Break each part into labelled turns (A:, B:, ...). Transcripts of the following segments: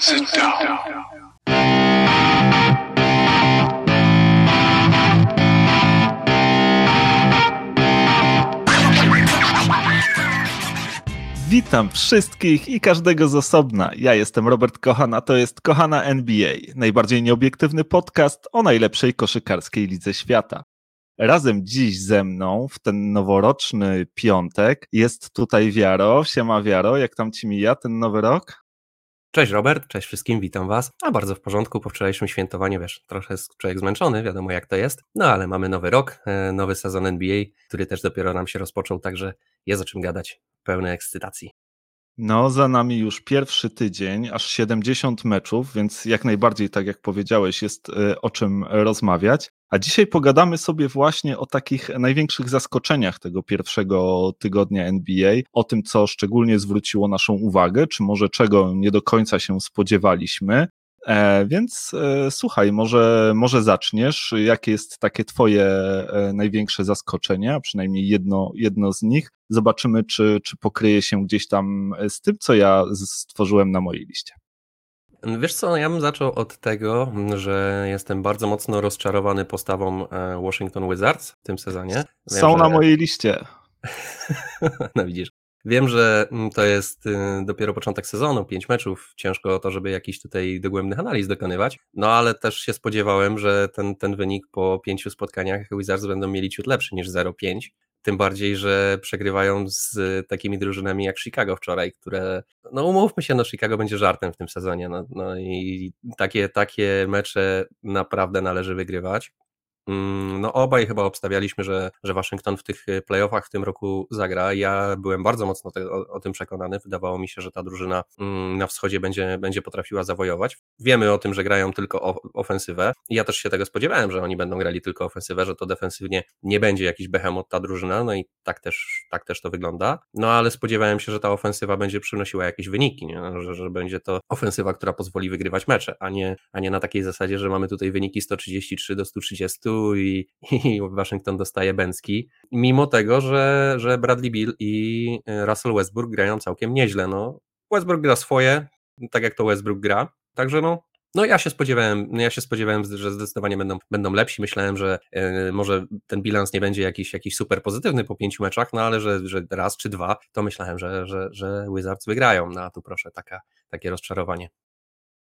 A: Sit down.
B: Witam wszystkich i każdego z osobna. Ja jestem Robert Kochan, a to jest Kochana NBA, najbardziej nieobiektywny podcast o najlepszej koszykarskiej lidze świata. Razem dziś ze mną w ten noworoczny piątek jest tutaj Wiaro. Siema Wiaro, jak tam ci mija ten nowy rok?
C: Cześć Robert, cześć wszystkim, witam Was. A bardzo w porządku po wczorajszym świętowaniu, wiesz, trochę jest człowiek zmęczony, wiadomo jak to jest. No ale mamy nowy rok, e, nowy sezon NBA, który też dopiero nam się rozpoczął, także jest o czym gadać, pełnej ekscytacji.
B: No, za nami już pierwszy tydzień, aż 70 meczów, więc jak najbardziej, tak jak powiedziałeś, jest e, o czym rozmawiać. A dzisiaj pogadamy sobie właśnie o takich największych zaskoczeniach tego pierwszego tygodnia NBA, o tym, co szczególnie zwróciło naszą uwagę, czy może czego nie do końca się spodziewaliśmy. E, więc e, słuchaj, może, może zaczniesz. Jakie jest takie Twoje e, największe zaskoczenie, a przynajmniej jedno, jedno z nich? Zobaczymy, czy, czy pokryje się gdzieś tam z tym, co ja stworzyłem na mojej liście.
C: Wiesz co, ja bym zaczął od tego, że jestem bardzo mocno rozczarowany postawą e, Washington Wizards w tym sezonie. Wiem,
B: Są że... na mojej liście.
C: no widzisz. Wiem, że mm, to jest y, dopiero początek sezonu, pięć meczów, ciężko o to, żeby jakiś tutaj dogłębnych analiz dokonywać, no ale też się spodziewałem, że ten, ten wynik po pięciu spotkaniach Wizards będą mieli ciut lepszy niż 0-5, tym bardziej, że przegrywają z takimi drużynami jak Chicago wczoraj, które, no umówmy się, no Chicago będzie żartem w tym sezonie, no, no i takie, takie mecze naprawdę należy wygrywać. Mm, no obaj chyba obstawialiśmy, że, że Waszyngton w tych y, playoffach w tym roku zagra. Ja byłem bardzo mocno te, o, o, tym przekonany. Wydawało mi się, że ta drużyna mm, na wschodzie będzie, będzie potrafiła zawojować. Wiemy o tym, że grają tylko ofensywę. Ja też się tego spodziewałem, że oni będą grali tylko ofensywę, że to defensywnie nie będzie jakiś behemoth ta drużyna, no i tak też, tak też to wygląda. No ale spodziewałem się, że ta ofensywa będzie przynosiła jakieś wyniki, nie? Że, że będzie to ofensywa, która pozwoli wygrywać mecze, a nie, a nie na takiej zasadzie, że mamy tutaj wyniki 133 do 130 i, i Waszyngton dostaje Bęcki, mimo tego, że, że Bradley Bill i Russell Westbrook grają całkiem nieźle. No, Westbrook gra swoje, tak jak to Westbrook gra, także no, no ja się spodziewałem, ja się spodziewałem, że zdecydowanie będą, będą lepsi. Myślałem, że y, może ten bilans nie będzie jakiś, jakiś super pozytywny po pięciu meczach, no ale że, że raz czy dwa, to myślałem, że, że, że Wizards wygrają. No a tu proszę, taka, takie rozczarowanie.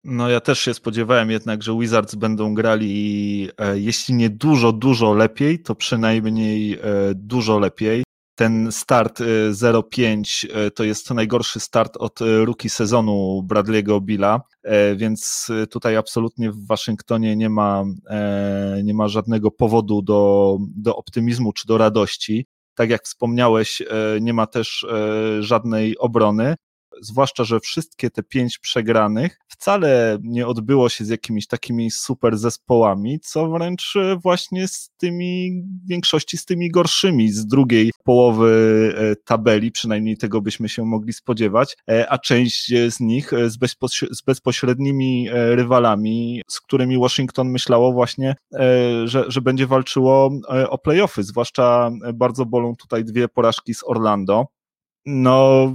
B: No ja też się spodziewałem jednak, że Wizards będą grali e, jeśli nie dużo, dużo lepiej, to przynajmniej e, dużo lepiej. Ten start 0-5 e, to jest najgorszy start od rookie sezonu Bradley'ego Billa, więc tutaj absolutnie w Waszyngtonie nie ma, nie ma żadnego powodu do, do optymizmu czy do radości. Tak jak wspomniałeś, nie ma też żadnej obrony zwłaszcza, że wszystkie te pięć przegranych wcale nie odbyło się z jakimiś takimi super zespołami, co wręcz właśnie z tymi, w większości z tymi gorszymi z drugiej połowy e, tabeli, przynajmniej tego byśmy się mogli spodziewać, e, a część z nich z, bezpośrednimi e, rywalami, z którymi Washington myślało właśnie, że, że będzie walczyło o playoffy, zwłaszcza bardzo bolą tutaj dwie porażki z Orlando. No,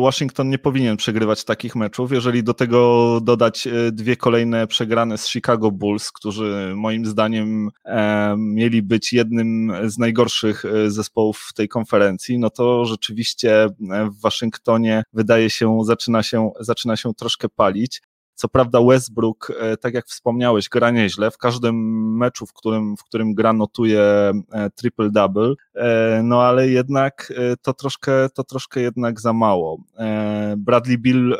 B: Washington nie powinien przegrywać takich meczów. Jeżeli do tego dodać e, dwie kolejne przegrane z Chicago Bulls, którzy moim zdaniem e, mieli być jednym z najgorszych e, zespołów w tej konferencji, no to rzeczywiście w Waszyngtonie wydaje się, zaczyna się, zaczyna się troszkę palić. Co prawda Westbrook, e, tak jak wspomniałeś, gra nieźle. W każdym meczu, w którym, w którym gra notuje e, triple-double, e, no ale jednak to troszkę, to troszkę jednak za mało. Bradley Bill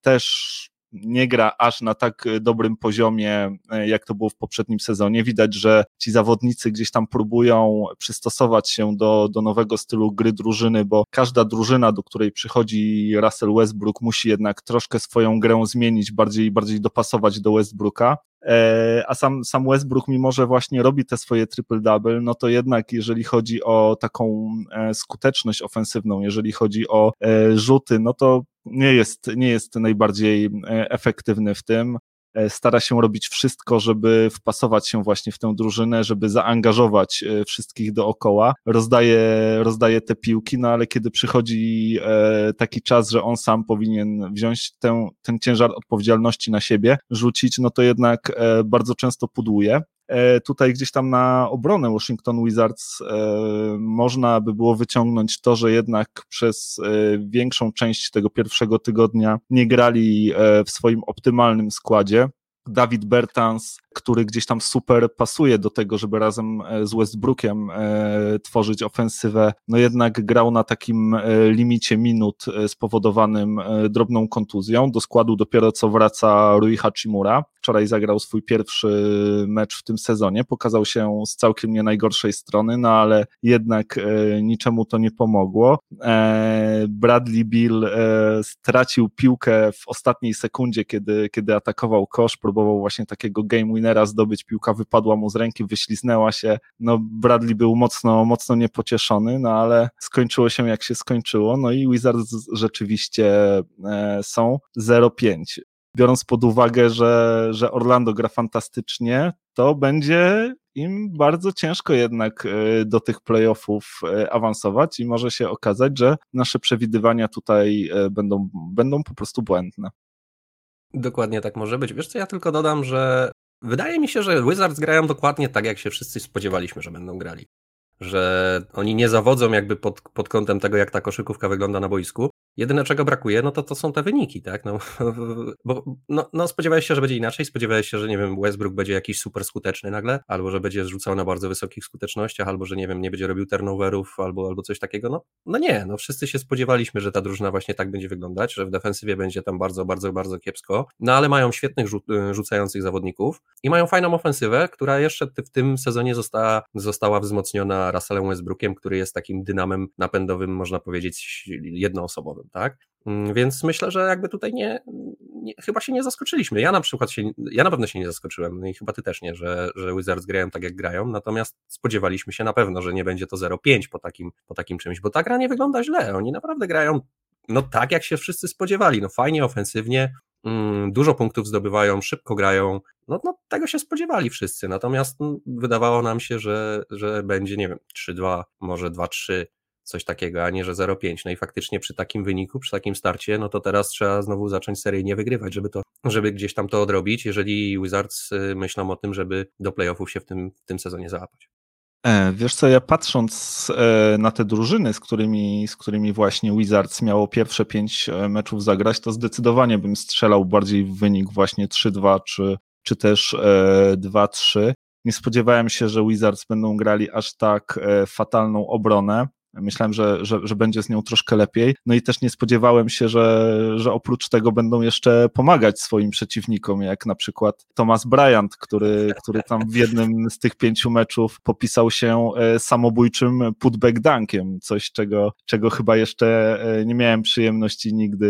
B: też nie gra aż na tak e, dobrym poziomie, e, jak to było w poprzednim sezonie. Widać, że ci zawodnicy gdzieś tam próbują przystosować się do, do nowego stylu gry drużyny, bo każda drużyna, do której przychodzi Russell Westbrook, musi jednak troszkę swoją grę zmienić, bardziej, bardziej dopasować do Westbrooka. E, a sam, sam Westbrook, mimo że właśnie robi te swoje triple-double, no to jednak jeżeli chodzi o taką skuteczność ofensywną, jeżeli chodzi o rzuty, no to nie jest, nie jest najbardziej e, efektywny w tym. stara się robić wszystko, żeby wpasować się właśnie w tę drużynę, żeby zaangażować wszystkich dookoła, rozdaje, rozdaje te piłki, no ale kiedy przychodzi taki czas, że on sam powinien wziąć tę, ten ciężar odpowiedzialności na siebie, rzucić, no to jednak bardzo często pudłuje. E, tutaj gdzieś tam na obronę Washington Wizards e, można by było wyciągnąć to, że jednak przez e, większą część tego pierwszego tygodnia nie grali w swoim optymalnym składzie. Dawid Bertans, który gdzieś tam super pasuje do tego, żeby razem z Westbrookiem tworzyć ofensywę, no jednak grał na takim limicie minut spowodowanym drobną kontuzją. Do składu dopiero co wraca Rui Hachimura wczoraj zagrał swój pierwszy mecz w tym sezonie, pokazał się z całkiem nie najgorszej strony, no ale jednak e, niczemu to nie pomogło. E, Bradley Bill e, stracił piłkę w ostatniej sekundzie, kiedy, kiedy atakował kosz, próbował właśnie takiego game winnera zdobyć, piłka wypadła mu z ręki, wyśliznęła się, no Bradley był mocno, mocno niepocieszony, no ale skończyło się jak się skończyło, no i Wizards rzeczywiście są 0-5 biorąc pod uwagę, że, że Orlando gra fantastycznie, to będzie im bardzo ciężko jednak e, do tych playoffów e, awansować i może się okazać, że nasze przewidywania tutaj e, będą, będą po prostu błędne.
C: Dokładnie tak może być. Wiesz co, ja tylko dodam, że wydaje mi się, że Wizards grają dokładnie tak, jak się wszyscy spodziewaliśmy, że będą grali. Że oni nie zawodzą jakby pod, pod kątem tego, jak ta koszykówka wygląda na boisku, Jedyne, czego brakuje, no to to są te wyniki, tak? No, bo no, no spodziewałeś się, że będzie inaczej, spodziewałeś się, że nie wiem, Westbrook będzie jakiś super skuteczny nagle, albo że będzie zrzucał na bardzo wysokich skutecznościach, albo że nie wiem, nie będzie robił turnoverów, albo, albo coś takiego. No, no nie, no wszyscy się spodziewaliśmy, że ta drużyna właśnie tak będzie wyglądać, że w defensywie będzie tam bardzo, bardzo, bardzo kiepsko, no ale mają świetnych rzu rzucających zawodników i mają fajną ofensywę, która jeszcze w tym sezonie została, została wzmocniona Russellem Westbrookiem, który jest takim dynamem napędowym, można powiedzieć, jednoosobowym tak? Mm, więc myślę, że jakby tutaj nie, nie, chyba się nie zaskoczyliśmy. Ja na przykład się, ja na pewno się nie zaskoczyłem no i chyba ty też nie, że, że Wizards grają tak jak grają, natomiast spodziewaliśmy się na pewno, że nie będzie to 0-5 po takim, po takim czymś, bo ta gra nie wygląda źle, oni naprawdę grają no tak jak się wszyscy spodziewali, no fajnie, ofensywnie, mm, dużo punktów zdobywają, szybko grają, no, no tego się spodziewali wszyscy, natomiast mm, wydawało nam się, że, że będzie, nie wiem, 3-2, może 2-3, coś takiego, a nie, że 0,5. No i faktycznie przy takim wyniku, przy takim starcie, no to teraz trzeba znowu zacząć seryjnie wygrywać, żeby to, żeby gdzieś tam to odrobić, jeżeli Wizards y, myślą o tym, żeby do playoffów się w tym, w tym sezonie załapać.
B: E, wiesz co, ja patrząc e, na te drużyny, z którymi, z którymi właśnie Wizards miało pierwsze pięć e, meczów zagrać, to zdecydowanie bym strzelał bardziej w wynik właśnie 3-2 czy, czy też 2-3. Nie spodziewałem się, że Wizards będą grali aż tak fatalną obronę. Myślałem, że, że, że będzie z nią troszkę lepiej. No i też nie spodziewałem się, że, że oprócz tego będą jeszcze pomagać swoim przeciwnikom, jak na przykład Thomas Bryant, który, który tam w jednym z tych pięciu meczów popisał się e, samobójczym putback dunkiem, coś czego, czego chyba jeszcze e, nie miałem przyjemności nigdy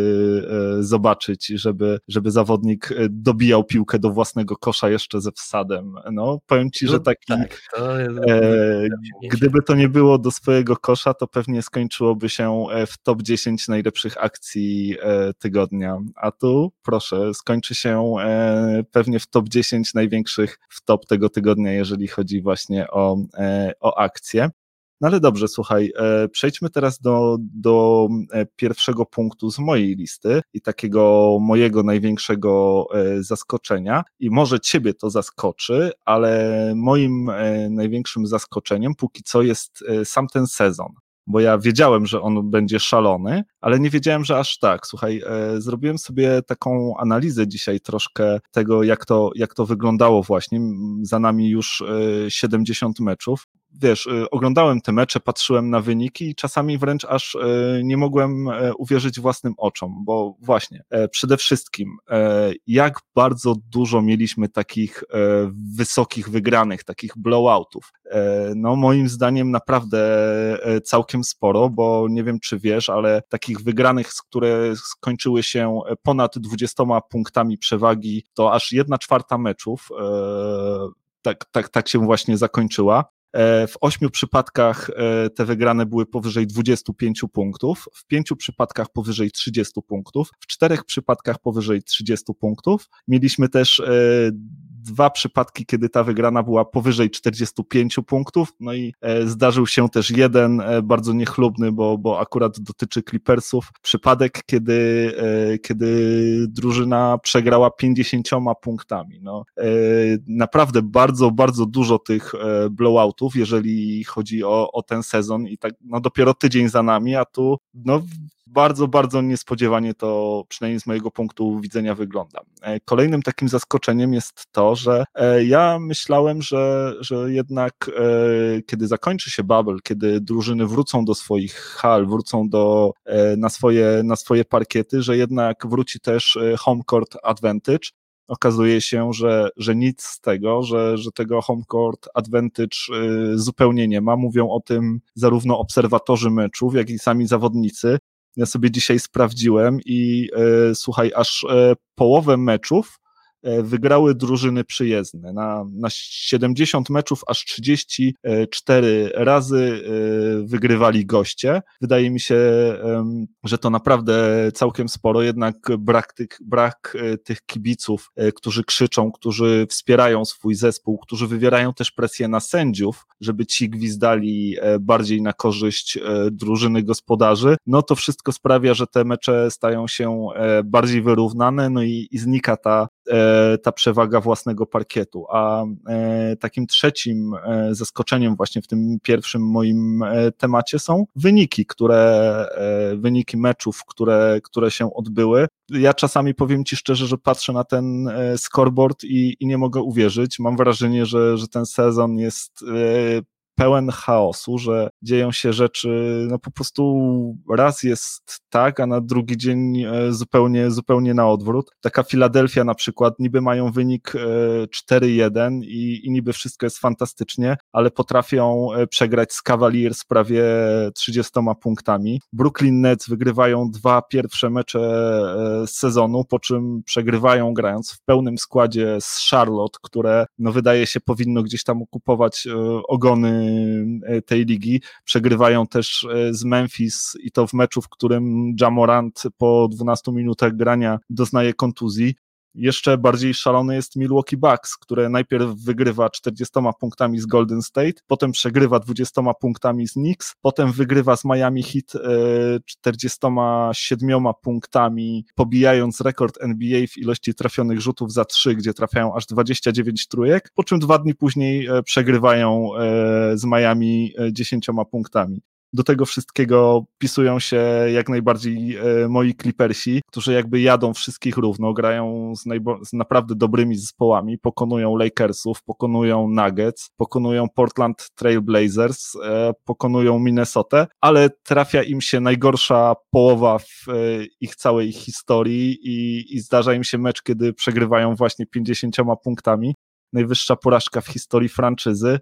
B: e, zobaczyć, żeby, żeby zawodnik dobijał piłkę do własnego kosza jeszcze ze wsadem. No, powiem ci, że no taki, tak, to jest... e, gdyby to nie było do swojego kosza, to pewnie skończyłoby się e, w top 10 najlepszych akcji e, tygodnia. A tu, proszę, skończy się e, pewnie w top 10 największych w top tego tygodnia, jeżeli chodzi właśnie o, o akcje. No ale dobrze, słuchaj, przejdźmy teraz do, do pierwszego punktu z mojej listy i takiego mojego największego zaskoczenia. I może ciebie to zaskoczy, ale moim największym zaskoczeniem póki co jest sam ten sezon bo ja wiedziałem, że on będzie szalony, ale nie wiedziałem, że aż tak. Słuchaj, e, zrobiłem sobie taką analizę dzisiaj troszkę tego, jak to, jak to wyglądało właśnie. Za nami już e, 70 meczów wiesz, y, oglądałem te mecze, patrzyłem na wyniki i czasami wręcz aż y, nie mogłem e, uwierzyć własnym oczom, bo właśnie, e, przede wszystkim, e, jak bardzo dużo mieliśmy takich wysokich wygranych, takich blowoutów. No, moim zdaniem naprawdę całkiem sporo, bo nie wiem, czy wiesz, ale takich wygranych, które skończyły się ponad 20 punktami przewagi, to aż jedna czwarta meczów tak, tak, tak się właśnie zakończyła. E, w ośmiu przypadkach e, te wygrane były powyżej 25 punktów, w pięciu przypadkach powyżej 30 punktów, w czterech przypadkach powyżej 30 punktów. Mieliśmy też e, dwa przypadki, kiedy ta wygrana była powyżej 45 punktów, no i zdarzył się też jeden bardzo niechlubny, bo, bo akurat dotyczy Clippersów, przypadek, kiedy, kiedy drużyna przegrała 50 punktami. No, naprawdę bardzo, bardzo dużo tych blowoutów jeżeli chodzi o, o ten sezon i tak no dopiero tydzień za nami, a tu no bardzo, bardzo niespodziewanie to przynajmniej z mojego punktu widzenia wygląda. E, kolejnym takim zaskoczeniem jest to, że e, ja myślałem, że, że jednak e, kiedy zakończy się bubble, kiedy drużyny wrócą do swoich hal, wrócą do, na, swoje, na swoje parkiety, że jednak wróci też home court advantage, okazuje się, że, że nic z tego, że, że tego home court advantage y, zupełnie nie ma. Mówią o tym zarówno obserwatorzy meczów, jak i sami zawodnicy. Ja sobie dzisiaj sprawdziłem i y, słuchaj, aż y, połowę meczów wygrały drużyny przyjezdne. Na, na 70 meczów aż 34 razy e, wygrywali goście. Wydaje mi się, że to naprawdę całkiem sporo, jednak brak tych, brak e, tych kibiców, którzy krzyczą, którzy wspierają swój zespół, którzy wywierają też presję na sędziów, żeby ci gwizdali bardziej na korzyść drużyny gospodarzy, no to wszystko sprawia, że te mecze stają się bardziej wyrównane, no i, i znika ta ta przewaga własnego parkietu. A e, takim trzecim e, zaskoczeniem właśnie w tym pierwszym moim e, temacie są wyniki, które, wyniki meczów, które, które się odbyły. Ja czasami powiem Ci szczerze, że patrzę na ten scoreboard i, i nie mogę uwierzyć. Mam wrażenie, że, że ten sezon jest pełen chaosu, że dzieją się rzeczy, no po prostu raz jest tak, a na drugi dzień e, zupełnie, zupełnie na odwrót. Taka Filadelfia na przykład, niby mają wynik 4-1 e, i, i niby wszystko jest fantastycznie, ale potrafią e, przegrać z Cavaliers prawie 30 punktami. Brooklyn Nets wygrywają dwa pierwsze mecze z sezonu, po czym przegrywają grając w pełnym składzie z Charlotte, które no wydaje się powinno gdzieś tam okupować ogony tej ligi. Przegrywają też e, z Memphis i to w meczu, w którym Jamorant po 12 minutach grania doznaje kontuzji. Jeszcze bardziej szalony jest Milwaukee Bucks, które najpierw wygrywa 40 punktami z Golden State, potem przegrywa 20 punktami z Knicks, potem wygrywa z Miami Heat 47 e, punktami, pobijając rekord NBA w ilości trafionych rzutów za 3, gdzie trafiają aż 29 trójek, po czym dwa dni później e, przegrywają e, z Miami 10 punktami. Do tego wszystkiego pisują się jak najbardziej e, moi Clippersi, którzy jakby jadą wszystkich równo, grają z, z naprawdę dobrymi zespołami, pokonują Lakersów, pokonują Nuggets, pokonują Portland Trail Blazers, e, pokonują Minnesotę, ale trafia im się najgorsza połowa w e, ich całej historii i, i zdarza im się mecz, kiedy przegrywają właśnie 50 punktami najwyższa porażka w historii franczyzy.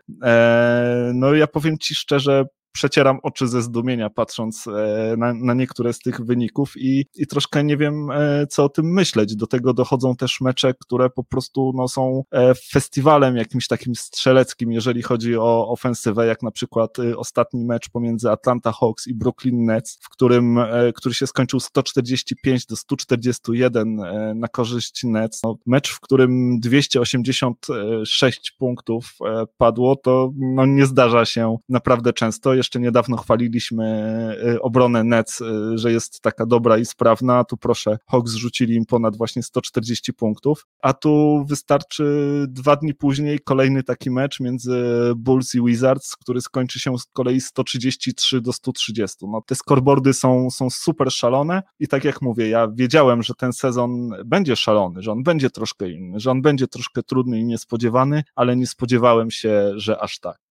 B: No ja powiem Ci szczerze, przecieram oczy ze zdumienia, patrząc e, na, na niektóre z tych wyników i, i troszkę nie wiem, e, co o tym myśleć. Do tego dochodzą też mecze, które po prostu no, są e, festiwalem jakimś takim strzeleckim, jeżeli chodzi o ofensywę, jak na przykład ostatni mecz pomiędzy Atlanta Hawks i Brooklyn Nets, w którym, który się skończył 145 do 141 na korzyść Nets. No, mecz, w którym 286 punktów padło, to no, nie zdarza się naprawdę często jeszcze niedawno chwaliliśmy y, obronę Nets, y, że jest taka dobra i sprawna, a tu proszę, Hawks zrzucili im ponad właśnie 140 punktów, a tu wystarczy dwa dni później kolejny taki mecz między Bulls i Wizards, który skończy się z kolei 133 do 130. No, te scoreboardy są, są super szalone i tak jak mówię, ja wiedziałem, że ten sezon będzie szalony, że on będzie troszkę inny, że on będzie troszkę trudny i niespodziewany, ale nie spodziewałem się, że aż tak.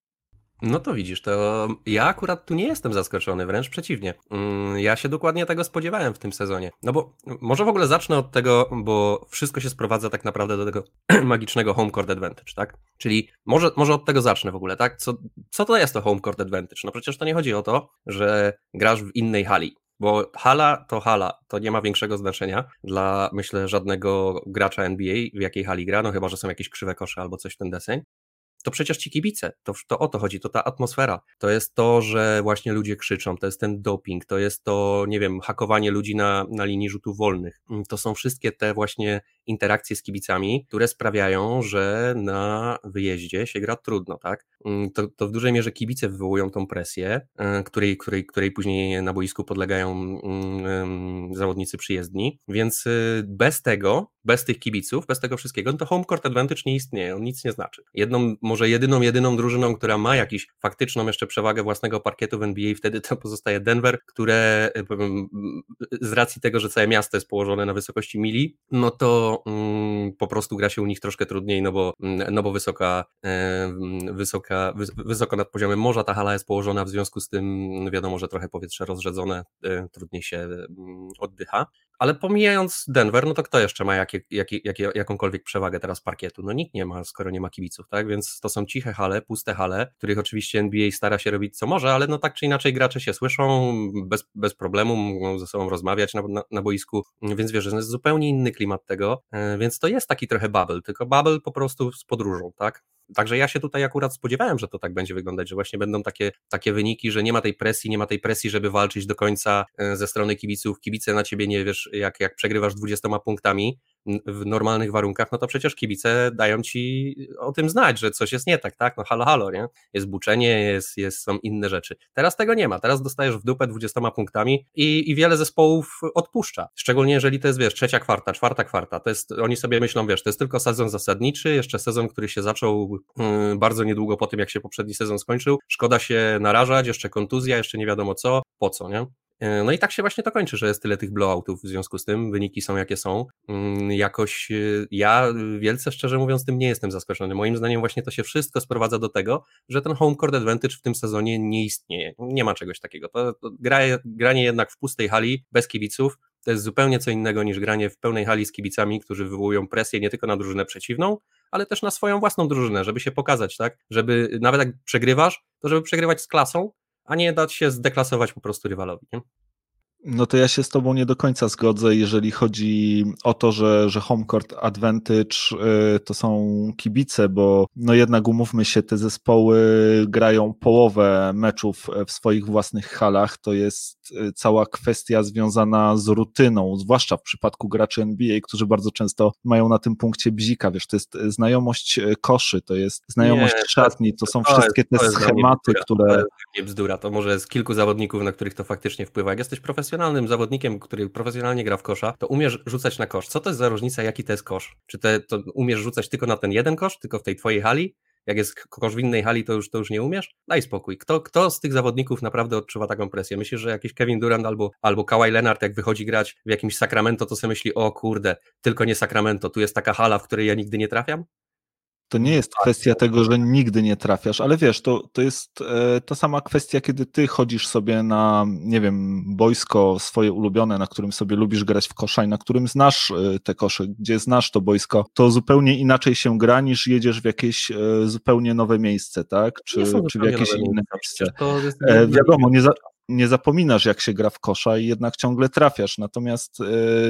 C: No to widzisz, to ja akurat tu nie jestem zaskoczony, wręcz przeciwnie. Mm, ja się dokładnie tego spodziewałem w tym sezonie. No bo może w ogóle zacznę od tego, bo wszystko się sprowadza tak naprawdę do tego magicznego home court advantage, tak? Czyli może, może od tego zacznę w ogóle, tak? Co, co to jest to home court advantage? No przecież to nie chodzi o to, że grasz w innej hali. Bo hala to hala, to nie ma większego znaczenia dla, myślę, żadnego gracza NBA, w jakiej hali gra, no chyba, że są jakieś krzywe kosze albo coś w ten deseń to przecież ci kibice, to, to o to chodzi, to ta atmosfera, to jest to, że właśnie ludzie krzyczą, to jest ten doping, to jest to, nie wiem, hakowanie ludzi na, na linii rzutów wolnych. To są wszystkie te właśnie interakcje z kibicami, które sprawiają, że na wyjeździe się gra trudno, tak? Mm, to, to w dużej mierze kibice wywołują tą presję, e, której, której, której później na boisku podlegają mm, zawodnicy przyjezdni, więc y, bez tego, bez tych kibiców, bez tego wszystkiego, no to home court advantage nie istnieje, on nic nie znaczy. Jedną, może jedyną, jedyną drużyną, która ma jakiś faktyczną jeszcze przewagę własnego parkietu w NBA, wtedy to pozostaje Denver, które z racji tego, że całe miasto jest położone na wysokości mili, no to mm, po prostu gra się u nich troszkę trudniej, no bo, mm, no bo wysoka, wysoka, wysoko nad poziomem morza ta hala jest położona, w związku z tym wiadomo, że trochę powietrze rozrzedzone, e, trudniej się mm, oddycha. Ale pomijając Denver, no to kto jeszcze ma jakie, jakie, jakie, jakąkolwiek przewagę teraz parkietu? No nikt nie ma, skoro nie ma kibiców, tak? Więc to są ciche hale, puste hale, których oczywiście NBA stara się robić co może, ale no tak czy inaczej gracze się słyszą bez, bez problemu, mogą ze sobą rozmawiać na, na, na boisku, więc wiesz, że jest zupełnie inny klimat tego, więc to jest taki trochę bubble, tylko bubble po prostu z podróżą, tak? Także ja się tutaj akurat spodziewałem, że to tak będzie wyglądać, że właśnie będą takie, takie wyniki, że nie ma tej presji, nie ma tej presji, żeby walczyć do końca e, ze strony kibiców. Kibice na ciebie nie wiesz, jak, jak przegrywasz 20 punktami, w normalnych warunkach, no to przecież kibice dają ci o tym znać, że coś jest nie tak, tak? No halo, halo, nie? Jest buczenie, jest, jest, są inne rzeczy. Teraz tego nie ma. Teraz dostajesz w dupę 20 punktami i, i wiele zespołów odpuszcza. Szczególnie jeżeli to jest, wiesz, trzecia kwarta, czwarta kwarta. To jest, oni sobie myślą, wiesz, to jest tylko sezon zasadniczy, jeszcze sezon, który się zaczął yy, bardzo niedługo po tym, jak się poprzedni sezon skończył. Szkoda się narażać, jeszcze kontuzja, jeszcze nie wiadomo co, po co, nie? E, no i tak się właśnie to kończy, że jest tyle tych blowoutów w związku z tym, wyniki są jakie są. Mm, jakoś e, ja wielce szczerze mówiąc tym nie jestem zaskoczony. Moim zdaniem właśnie to się wszystko sprowadza do tego, że ten home court advantage w tym sezonie nie istnieje. Nie ma czegoś takiego. To, to gra, granie jednak w pustej hali, bez kibiców, to jest zupełnie co innego niż granie w pełnej hali z kibicami, którzy wywołują presję nie tylko na drużynę przeciwną, ale też na swoją własną drużynę, żeby się pokazać, tak? Żeby nawet jak przegrywasz, to żeby przegrywać z klasą, a nie dać się zdeklasować po prostu rywalowi. Nie?
B: No to ja się z Tobą nie do końca zgodzę, jeżeli chodzi o to, że, że home court advantage y, to są kibice, bo no jednak umówmy się, te zespoły grają połowę meczów w swoich własnych halach. To jest y, cała kwestia związana z rutyną, zwłaszcza w przypadku graczy NBA, którzy bardzo często mają na tym punkcie bzika. Wiesz, to jest znajomość y, koszy, to jest znajomość nie, szatni, to są to wszystkie te schematy, które. To
C: nie bzdura, to może jest kilku zawodników, na których to faktycznie wpływa. Jak jesteś profesjonalny, profesjonalnym zawodnikiem, który profesjonalnie gra w kosza, to umiesz rzucać na kosz. Co to jest za różnica, jaki to jest kosz? Czy te, to umiesz rzucać tylko na ten jeden kosz, tylko w tej twojej hali? Jak jest kosz w innej hali, to już, to już nie umiesz? Daj spokój. Kto, kto z tych zawodników naprawdę odczuwa taką presję? Myślisz, że jakiś Kevin Durant albo, albo Kawhi Leonard, jak wychodzi grać w jakimś Sacramento, to sobie myśli, o kurde, tylko nie Sacramento, tu jest taka hala, w której ja nigdy nie trafiam?
B: To nie jest kwestia tego, że nigdy nie trafiasz, ale wiesz, to, to jest e, ta sama kwestia, kiedy ty chodzisz sobie na, nie wiem, boisko swoje ulubione, na którym sobie lubisz grać w kosza i na którym znasz e, te kosze, gdzie znasz to boisko, to zupełnie inaczej się gra niż jedziesz w jakieś e, zupełnie nowe miejsce, tak? Czy, czy w jakieś inne miejsce. E, wiadomo, nie, za, nie zapominasz, jak się gra w kosza i jednak ciągle trafiasz. Natomiast e,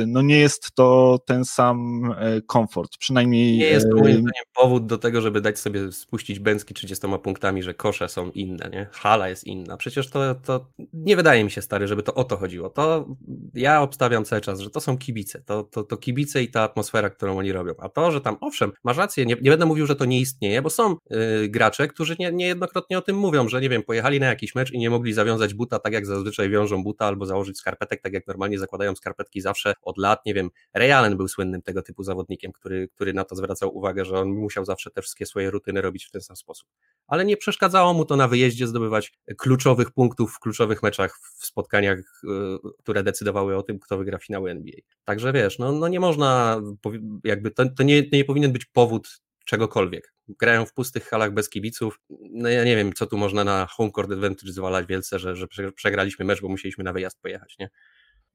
B: no nie jest to ten sam e, komfort. Przynajmniej.
C: Nie jest to moim e, zdaniem powód do tego, żeby dać sobie spuścić bęcki 30 punktami, że kosze są inne, nie? Hala jest inna. Przecież to, to nie wydaje mi się, stary, żeby to o to chodziło. To ja obstawiam cały czas, że to są kibice. To, to, to kibice i ta atmosfera, którą oni robią. A to, że tam, owszem, masz rację, nie, nie będę mówił, że to nie istnieje, bo są yy, gracze, którzy nie, niejednokrotnie o tym mówią, że nie wiem, pojechali na jakiś mecz i nie mogli zawiązać buta tak jak zazwyczaj wiążą buta albo założyć skarpetek, tak jak normalnie zakładają skarpetki zawsze od lat. Nie wiem, Ray Allen był słynnym tego typu zawodnikiem, który, który na to zwracał uwagę, że on musiał zawsze te wszystkie swoje rutyny robić w ten sam sposób. Ale nie przeszkadzało mu to na wyjeździe zdobywać kluczowych punktów w kluczowych meczach, w spotkaniach, y, które decydowały o tym, kto wygra finały NBA. Także wiesz, no, no nie można, jakby to, to nie, nie powinien być powód czegokolwiek. Grają w pustych halach bez kibiców. No ja nie wiem, co tu można na home court advantage zwalać wielce, że, że przegraliśmy mecz, bo musieliśmy na wyjazd pojechać, nie?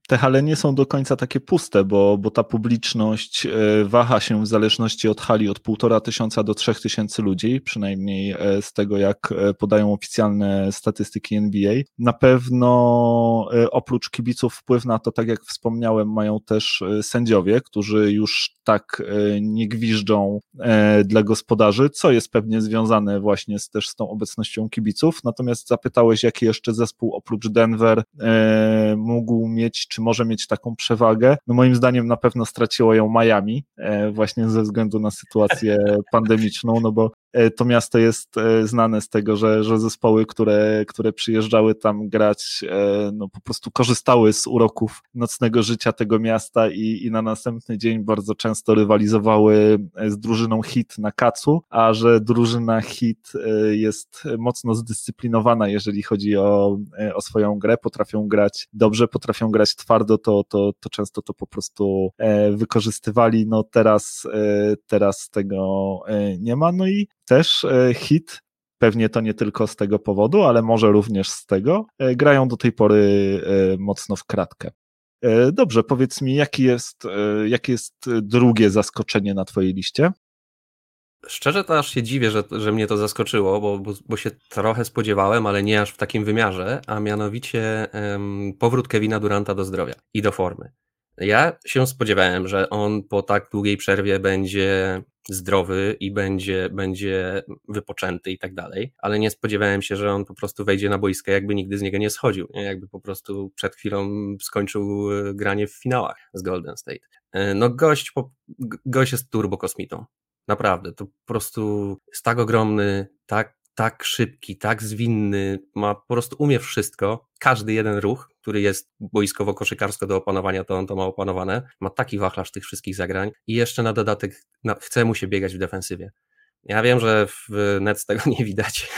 B: Te hale nie są do końca takie puste, bo, bo ta publiczność e, waha się w zależności od hali od półtora tysiąca do trzech tysięcy ludzi, przynajmniej e, z tego jak e, podają oficjalne statystyki NBA. Na pewno oprócz kibiców wpływ na to, tak jak wspomniałem, mają też sędziowie, którzy już tak nie gwiżdżą dla gospodarzy, co jest pewnie związane właśnie z, też z tą obecnością kibiców. Natomiast zapytałeś, jaki jeszcze zespół oprócz Denver mógł mieć, czy może mieć taką przewagę. No moim zdaniem na pewno straciło ją Miami, e, właśnie ze względu na sytuację pandemiczną, no bo to miasto jest e, znane z tego, że, że zespoły, które, które przyjeżdżały tam grać, e, no po prostu korzystały z uroków nocnego życia tego miasta i, i na następny dzień bardzo często rywalizowały z drużyną hit na kacu, a że drużyna hit jest mocno zdyscyplinowana, jeżeli chodzi o, o swoją grę, potrafią grać dobrze, potrafią grać twardo, to, to, to często to po prostu wykorzystywali. No teraz, teraz tego nie ma. No i też e, hit, pewnie to nie tylko z tego powodu, ale może również z tego, e, grają do tej pory e, mocno w kratkę. Dobrze, powiedz mi, jaki jest, jakie jest drugie zaskoczenie na Twojej liście?
C: Szczerze to aż się dziwię, że, że mnie to zaskoczyło, bo, bo, bo się trochę spodziewałem, ale nie aż w takim wymiarze, a mianowicie powrót Kevina Duranta do zdrowia i do formy. Ja się spodziewałem, że on po tak długiej przerwie będzie zdrowy i będzie, będzie wypoczęty i tak dalej, ale nie spodziewałem się, że on po prostu wejdzie na boisko, jakby nigdy z niego nie schodził, nie? jakby po prostu przed chwilą skończył e, granie w finałach z Golden State. E, no gość, gość jest turbokosmitą. Naprawdę, to po prostu jest tak ogromny, tak tak szybki, tak zwinny, ma po prostu umie wszystko. Każdy jeden ruch, który jest boiskowo-koszykarsko do opanowania, to on to ma opanowane. Ma taki wachlarz tych wszystkich zagrań i jeszcze na dodatek no, chce mu się biegać w defensywie. Ja wiem, że w Nets tego nie widać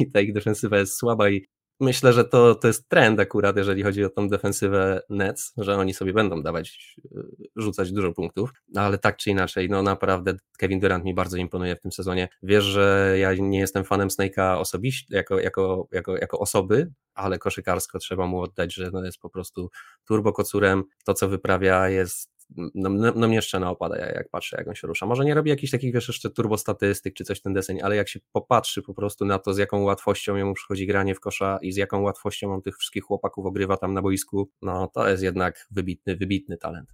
C: i ta ich defensywa jest słaba i Myślę, że to, to jest trend akurat, jeżeli chodzi o tą defensywę Nets, że oni sobie będą dawać, e, rzucać dużo punktów, no ale tak czy inaczej, no naprawdę Kevin Durant mi bardzo imponuje w tym sezonie. Wiesz, że ja nie jestem fanem Snake'a osobiście, jako, jako, jako, jako osoby, ale koszykarsko trzeba mu oddać, że no jest po prostu turbokocurem. To, co wyprawia jest no, no, no mnie szczena opada, jak patrzę, jak on się rusza. Może nie robi jakichś takich, wiesz, jeszcze turbostatystyk czy coś ten deseń, ale jak się popatrzy po prostu na to, z jaką łatwością jemu przychodzi granie w kosza i z jaką łatwością on tych wszystkich chłopaków ogrywa tam na boisku, no to jest jednak wybitny, wybitny talent.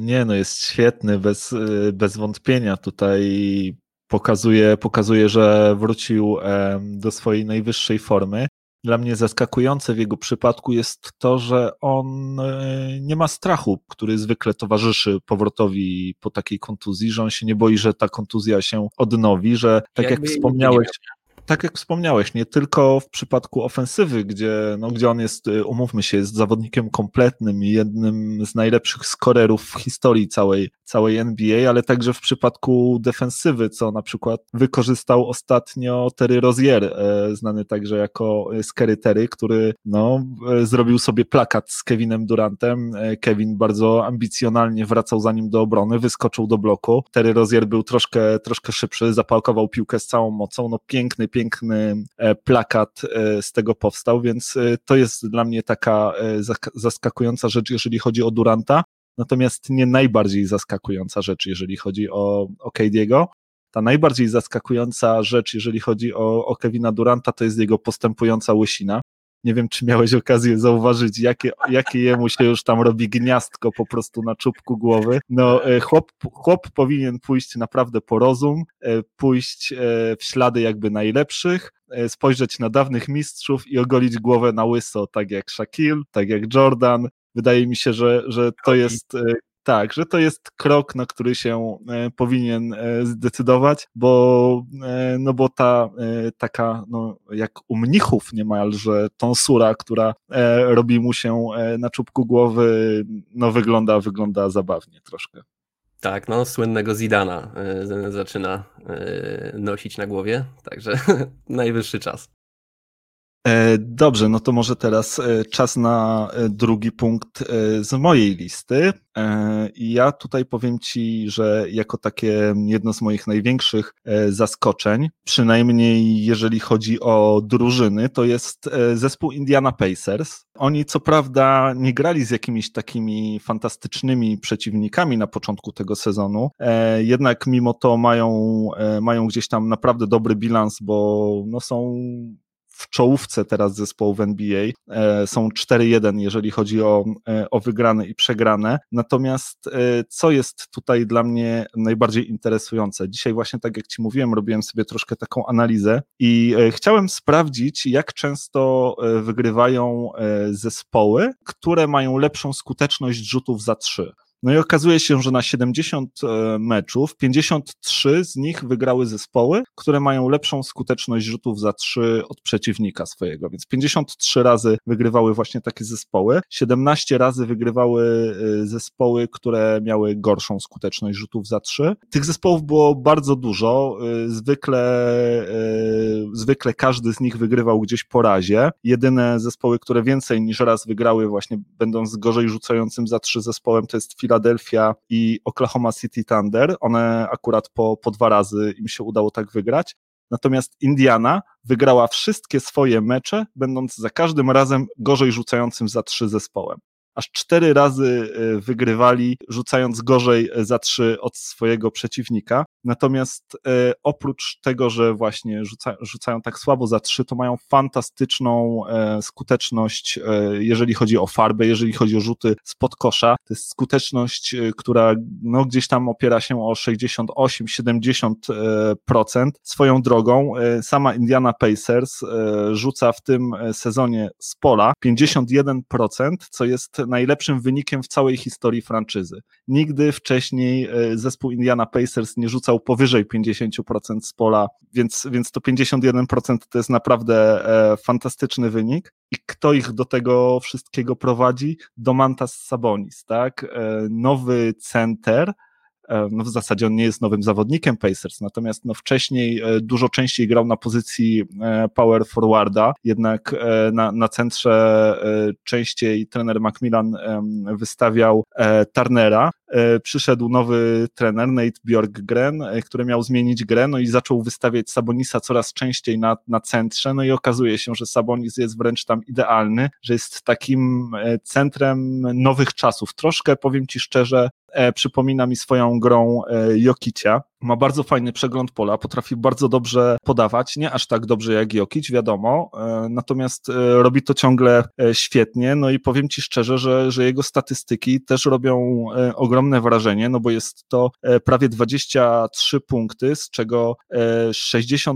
B: Nie, no jest świetny, bez, y, bez wątpienia. Tutaj pokazuje, pokazuje, że wrócił do swojej najwyższej formy. Dla mnie zaskakujące w jego przypadku jest to, że on e, nie ma strachu, który zwykle towarzyszy powrotowi po takiej kontuzji, że on się nie boi, że ta kontuzja się odnowi, że tak jak wspomniałeś, tak jak wspomniałeś, nie tylko w przypadku ofensywy, gdzie, no, gdzie on jest, y, umówmy się, jest zawodnikiem kompletnym i jednym z najlepszych skorerów w historii całej, całej NBA, ale także w przypadku defensywy, co na przykład wykorzystał ostatnio Terry Rozier, e, znany także jako Scary Terry, który no, e, zrobił sobie plakat z Kevinem Durantem. E, Kevin bardzo ambicjonalnie wracał za nim do obrony, wyskoczył do bloku. Terry Rozier był troszkę, troszkę szybszy, zapalkował piłkę z całą mocą. No piękny, piękny plakat z tego powstał, więc to jest dla mnie taka zaskakująca rzecz, jeżeli chodzi o Duranta, natomiast nie najbardziej zaskakująca rzecz, jeżeli chodzi o, o Kadiego. Ta najbardziej zaskakująca rzecz, jeżeli chodzi o, o Kevina Duranta, to jest jego postępująca łysina. Nie wiem, czy miałeś okazję zauważyć, jakie, jakie jemu się już tam robi gniazdko po prostu na czubku głowy. No, e, chłop, chłop powinien pójść naprawdę po rozum, e, pójść e, w ślady jakby najlepszych, spojrzeć na dawnych mistrzów i ogolić głowę na łyso, tak jak Shaquille, tak jak Jordan. Wydaje mi się, że, że to jest tak, że to jest krok, na który się e, powinien e, zdecydować, bo, e, no bo ta taka, no jak u mnichów niemalże tonsura, która robi mu się na czubku głowy, no wygląda, wygląda zabawnie troszkę.
C: Tak, no słynnego Zidana zaczyna nosić na głowie, także najwyższy czas.
B: E, dobrze, no to może teraz e, czas na e, drugi punkt z mojej listy. Ja tutaj powiem Ci, że jako takie jedno z moich największych zaskoczeń, przynajmniej jeżeli chodzi o drużyny, to jest zespół Indiana Pacers. Oni co prawda nie grali z jakimiś takimi fantastycznymi przeciwnikami na początku tego sezonu, jednak mimo to mają, mają gdzieś tam naprawdę dobry bilans, bo no są w czołówce teraz zespołu w NBA. E, są 4-1, jeżeli chodzi o, e, o wygrane i przegrane. Natomiast e, co jest tutaj dla mnie najbardziej interesujące? Dzisiaj właśnie tak jak Ci mówiłem, robiłem sobie troszkę taką analizę i chciałem sprawdzić, jak często wygrywają zespoły, które mają lepszą skuteczność rzutów za trzy. No i okazuje się, że na 70 e, meczów 53 z nich wygrały zespoły, które mają lepszą skuteczność rzutów za 3 od przeciwnika swojego. Więc 53 razy wygrywały właśnie takie zespoły, 17 razy wygrywały e, zespoły, które miały gorszą skuteczność rzutów za 3. Tych zespołów było bardzo dużo. E, zwykle, zwykle każdy z nich wygrywał gdzieś po razie. Jedyne zespoły, które więcej niż raz wygrały, właśnie będąc gorzej rzucającym za 3 zespołem, to jest Philadelphia i Oklahoma City Thunder. One akurat po, po dwa razy im się udało tak wygrać. Natomiast Indiana wygrała wszystkie swoje mecze, będąc za każdym razem gorzej rzucającym za trzy zespołem aż cztery razy e, wygrywali, rzucając gorzej e, za trzy od swojego przeciwnika. Natomiast e, oprócz tego, że właśnie rzuca, rzucają tak słabo za trzy, to mają fantastyczną skuteczność, jeżeli chodzi o farbę, jeżeli chodzi o rzuty spod kosza. To jest skuteczność, która no, gdzieś tam opiera się o 68-70%. Swoją drogą, sama Indiana Pacers rzuca w tym sezonie z pola 51%, co jest najlepszym wynikiem w całej historii franczyzy. Nigdy wcześniej e, zespół Indiana Pacers nie rzucał powyżej 50% z pola, więc, więc to 51% to jest naprawdę e, fantastyczny wynik. I kto ich do tego wszystkiego prowadzi? Domantas Sabonis, tak? E, nowy center, no w zasadzie on nie jest nowym zawodnikiem Pacers, natomiast no wcześniej e, dużo częściej grał na pozycji e, power forwarda, jednak na, na centrze częściej trener Macmillan wystawiał Turnera, przyszedł nowy trener, Nate Bjorkgren, który miał zmienić grę, no i zaczął wystawiać Sabonisa coraz częściej na, na centrze, no i okazuje się, że Sabonis jest wręcz tam idealny, że jest takim centrem nowych czasów. Troszkę, powiem Ci szczerze, przypomina mi swoją grą e, Jokicia. Ma bardzo fajny przegląd pola, potrafi bardzo dobrze podawać, nie aż tak dobrze jak Jokic, wiadomo, e, natomiast e, robi to ciągle świetnie, no i powiem Ci szczerze, że, że jego statystyki też robią ogromne wrażenie, no bo jest to prawie 23 punkty, z czego 60%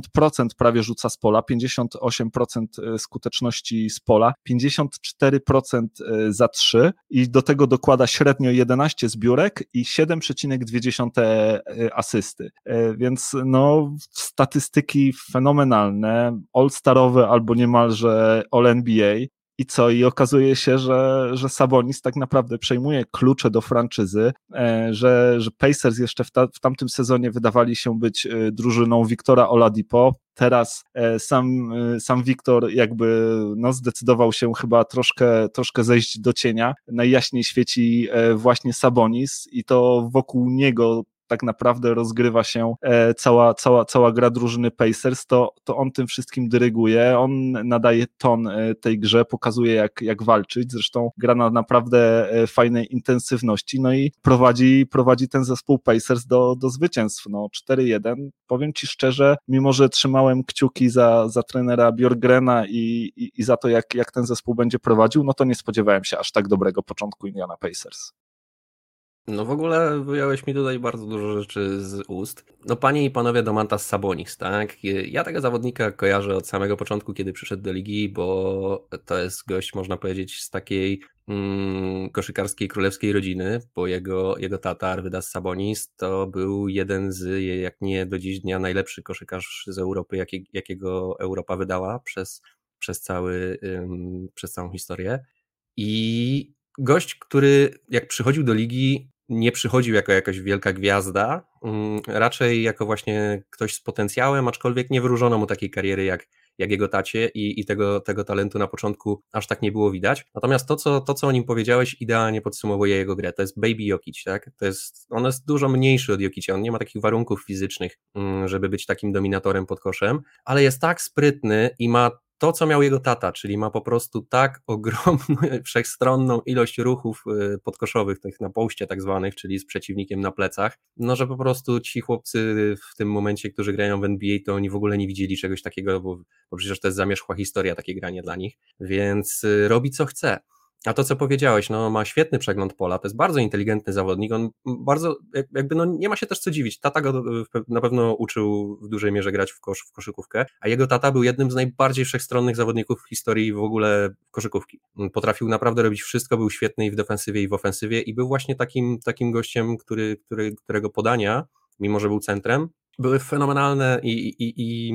B: prawie rzuca z pola, 58% skuteczności z pola, 54% za 3 i do tego dokłada średnio 11 zbiórek i 7,2 E, asysty. E, więc no, statystyki fenomenalne, all-starowe albo niemalże all-NBA. I co? I okazuje się, że, że Sabonis tak naprawdę przejmuje klucze do franczyzy, e, że, że Pacers jeszcze w, ta, w tamtym sezonie wydawali się być drużyną Wiktora Oladipo. Teraz sam, sam Wiktor jakby no, zdecydował się chyba troszkę, troszkę zejść do cienia. Najjaśniej świeci właśnie Sabonis i to wokół niego tak naprawdę rozgrywa się e, cała, cała, cała gra drużyny Pacers, to, to on tym wszystkim dyryguje, on nadaje ton e, tej grze, pokazuje jak, jak walczyć, zresztą gra na naprawdę e, fajnej intensywności, no i prowadzi, prowadzi ten zespół Pacers do, do zwycięstw, no 4-1, powiem Ci szczerze, mimo że trzymałem kciuki za, za trenera Bjorgrena i, i, i za to, jak, jak ten zespół będzie prowadził, no to nie spodziewałem się aż tak dobrego początku Indiana Pacers.
C: No w ogóle wyjąłeś mi tutaj bardzo dużo rzeczy z ust. No panie i panowie Domantas Sabonis, tak? Ja tego zawodnika kojarzę od samego początku, kiedy przyszedł do ligi, bo to jest gość, można powiedzieć, z takiej mm, koszykarskiej królewskiej rodziny, bo jego, jego tata Arvidas Sabonis to był jeden z, jak nie do dziś dnia, najlepszy koszykarz z Europy, jakie, jakiego Europa wydała przez, przez, cały, ym, przez całą historię. I gość, który jak przychodził do ligi, nie przychodził jako jakaś wielka gwiazda, mm, raczej jako właśnie ktoś z potencjałem, aczkolwiek nie wróżono mu takiej kariery jak, jak jego tacie i, i tego, tego talentu na początku aż tak nie było widać. Natomiast to co, to, co o nim powiedziałeś, idealnie podsumowuje jego grę. To jest Baby Jokic, tak? To jest, on jest dużo mniejszy od Jokicia, on nie ma takich warunków fizycznych, mm, żeby być takim dominatorem pod koszem, ale jest tak sprytny i ma to, co miał jego tata, czyli ma po prostu tak ogromną, wszechstronną ilość ruchów y, podkoszowych, tych na poście tak zwanych, czyli z przeciwnikiem na plecach, no że po prostu ci chłopcy w tym momencie, którzy grają w NBA, to oni w ogóle nie widzieli czegoś takiego, bo, bo przecież to jest zamierzchła historia, takie granie dla nich, więc y, robi co chce. A to, co powiedziałeś, no ma świetny przegląd pola, to jest bardzo inteligentny zawodnik, on bardzo, jakby no nie ma się też co dziwić, tata go na pewno uczył w dużej mierze grać w, kosz, w koszykówkę, a jego tata był jednym z najbardziej wszechstronnych zawodników w historii w ogóle koszykówki. Potrafił naprawdę robić wszystko, był świetny i w defensywie i w ofensywie i był właśnie takim, takim gościem, który, który, którego podania, mimo że był centrem, były fenomenalne i, i, i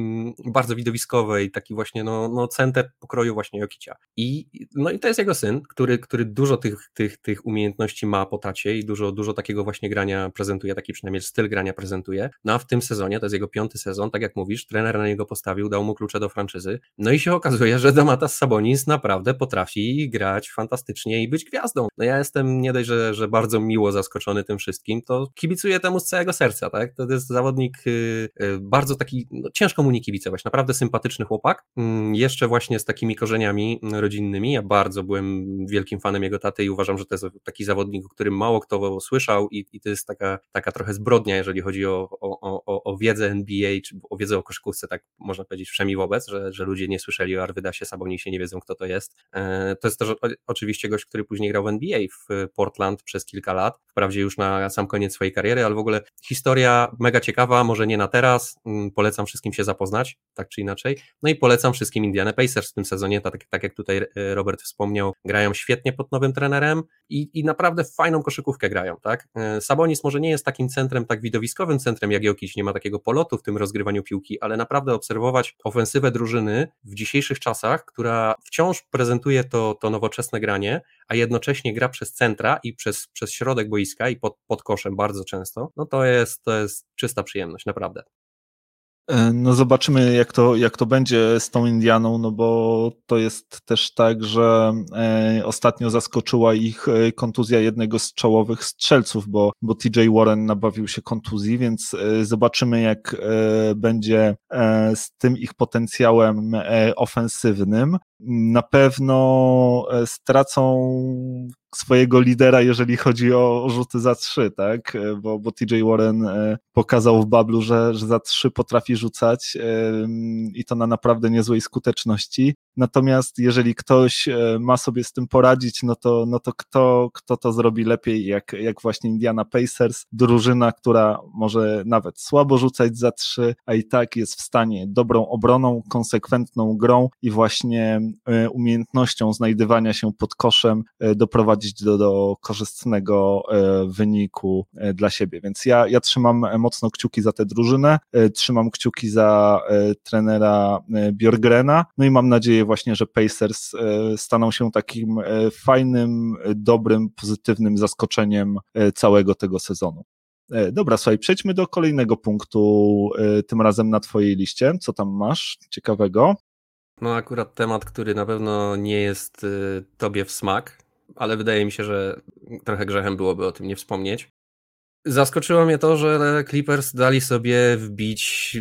C: bardzo widowiskowe i taki właśnie no, no center pokroju właśnie Jokicia. I, no i to jest jego syn, który, który dużo tych, tych, tych umiejętności ma po tacie i dużo, dużo takiego właśnie grania prezentuje, taki przynajmniej styl grania prezentuje. No a w tym sezonie, to jest jego piąty sezon, tak jak mówisz, trener na niego postawił, dał mu klucze do franczyzy. No i się okazuje, że Domatas Sabonis naprawdę potrafi grać fantastycznie i być gwiazdą. No ja jestem nie dość, że, że bardzo miło zaskoczony tym wszystkim, to kibicuję temu z całego serca, tak? To jest zawodnik bardzo taki, no, ciężko mu nie kibicować, naprawdę sympatyczny chłopak, mm, jeszcze właśnie z takimi korzeniami rodzinnymi, ja bardzo byłem wielkim fanem jego taty i uważam, że to jest taki zawodnik, o którym mało kto słyszał i, i to jest taka, taka trochę zbrodnia, jeżeli chodzi o, o, o, o wiedzę NBA, czy o wiedzę o koszykówce, tak można powiedzieć wszemi wobec, że, że ludzie nie słyszeli o Arwydasie Sabonisie, nie wiedzą kto to jest. E, to jest też oczywiście gość, który później grał w NBA w Portland przez kilka lat, wprawdzie już na sam koniec swojej kariery, ale w ogóle historia mega ciekawa, może nie na teraz, mm, polecam wszystkim się zapoznać, tak czy inaczej, no i polecam wszystkim Indiana Pacers w tym sezonie, tak, tak jak tutaj e, Robert wspomniał, grają świetnie pod nowym trenerem i, i naprawdę fajną koszykówkę grają, tak, e, Sabonis może nie jest takim centrem, tak widowiskowym centrem jak Jokic, nie ma takiego polotu w tym rozgrywaniu piłki, ale naprawdę obserwować ofensywę drużyny w dzisiejszych czasach, która wciąż prezentuje to, to nowoczesne granie, a jednocześnie gra przez centra i przez, przez środek boiska i pod, pod koszem bardzo często, no to jest, to jest czysta przyjemność, naprawdę.
B: E, no zobaczymy, jak to, jak to będzie z tą Indianą, no bo to jest też tak, że e, ostatnio zaskoczyła ich e, kontuzja jednego z czołowych strzelców, bo, bo TJ Warren nabawił się kontuzji, więc zobaczymy, jak będzie z tym ich potencjałem ofensywnym. Na pewno stracą swojego lidera, jeżeli chodzi o rzuty za trzy, tak? Bo, bo TJ Warren e, pokazał w bablu, że, że za trzy potrafi rzucać i to na naprawdę niezłej skuteczności. Natomiast jeżeli ktoś e, ma sobie z tym poradzić, no to, no to kto, kto to zrobi lepiej, jak, jak właśnie Indiana Pacers, drużyna, która może nawet słabo rzucać za trzy, a i tak jest w stanie dobrą obroną, konsekwentną grą i właśnie e, umiejętnością znajdywania się pod koszem doprowadzić doprowadzić do, do korzystnego e, wyniku e, dla siebie. Więc ja, ja trzymam mocno kciuki za tę drużynę, e, trzymam kciuki za trenera Bjorgrena, no i mam nadzieję właśnie, że Pacers staną się takim fajnym, dobrym, pozytywnym zaskoczeniem całego tego sezonu. Dobra, słuchaj, przejdźmy do kolejnego punktu, tym razem na Twojej liście. Co tam masz ciekawego?
C: No, akurat temat, który na pewno nie jest Tobie w smak, ale wydaje mi się, że trochę grzechem byłoby o tym nie wspomnieć. Zaskoczyło mnie to, że Clippers dali sobie wbić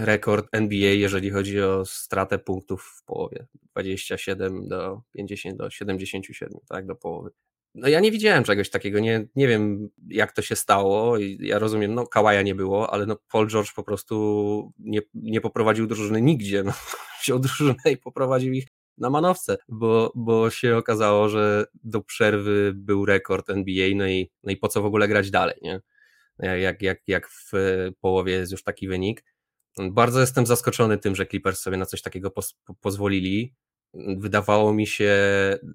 C: rekord NBA, jeżeli chodzi o stratę punktów w połowie. 27 do 50 do 77, tak, do połowy. No ja nie widziałem czegoś takiego, nie, nie wiem jak to się stało. Ja rozumiem, no Kałaja nie było, ale no Paul George po prostu nie, nie poprowadził drużyny nigdzie. No, wziął drużynę i poprowadził ich na manowce, bo, bo się okazało, że do przerwy był rekord NBA, no i, no i po co w ogóle grać dalej, nie? Jak, jak, jak w połowie jest już taki wynik. Bardzo jestem zaskoczony tym, że Clippers sobie na coś takiego pozwolili. Wydawało mi się,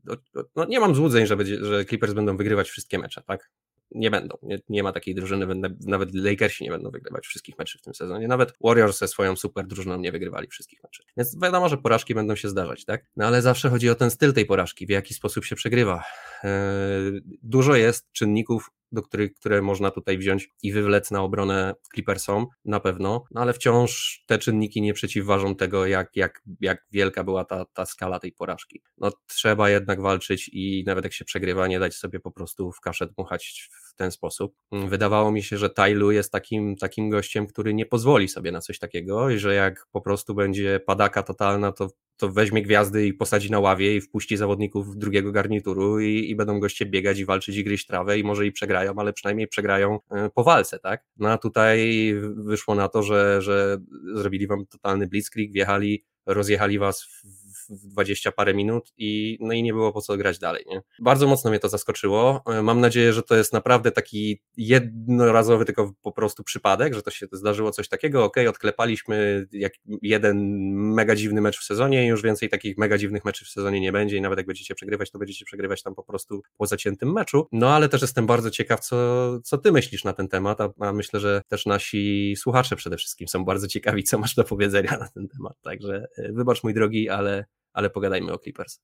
C: no, no nie mam złudzeń, że, będzie, że Clippers będą wygrywać wszystkie mecze, tak? Nie będą. Nie, nie, ma takiej drużyny, nawet Lakersi nie będą wygrywać wszystkich meczów w tym sezonie. Nawet Warriors ze swoją super drużyną nie wygrywali wszystkich meczów. Więc wiadomo, że porażki będą się zdarzać, tak? No ale zawsze chodzi o ten styl tej porażki, w jaki sposób się przegrywa. Eee, dużo jest czynników do których, które można tutaj wziąć i wywlec na obronę Clippersom, na pewno, no ale wciąż te czynniki nie przeciwważą tego, jak, jak, jak wielka była ta, ta skala tej porażki. No trzeba jednak walczyć i nawet jak się przegrywa, nie dać sobie po prostu w kaszę dmuchać w ten sposób. Wydawało mi się, że Tailu jest takim, takim gościem, który nie pozwoli sobie na coś takiego i że jak po prostu będzie padaka totalna, to to weźmie gwiazdy i posadzi na ławie i wpuści zawodników drugiego garnituru i, i, będą goście biegać i walczyć i gryźć trawę i może i przegrają, ale przynajmniej przegrają e, po walce, tak? No a tutaj wyszło na to, że, że zrobili wam totalny blitzkrieg, wjechali, rozjechali was w w 20 parę minut i, no i nie było po co grać dalej. Nie? Bardzo mocno mnie to zaskoczyło. E, mam nadzieję, że to jest naprawdę taki jednorazowy tylko po prostu przypadek, że to się zdarzyło coś takiego. Ok, odklepaliśmy jak jeden mega dziwny mecz w sezonie i już więcej takich mega dziwnych meczów w sezonie nie będzie i nawet jak będziecie przegrywać, to będziecie przegrywać tam po prostu po zaciętym meczu. No ale też jestem bardzo ciekaw, co, co ty myślisz na ten temat, a, a myślę, że też nasi słuchacze przede wszystkim są bardzo ciekawi, co masz do powiedzenia na ten temat. Także e, wybacz mój drogi, ale ale pogadajmy o Clippers.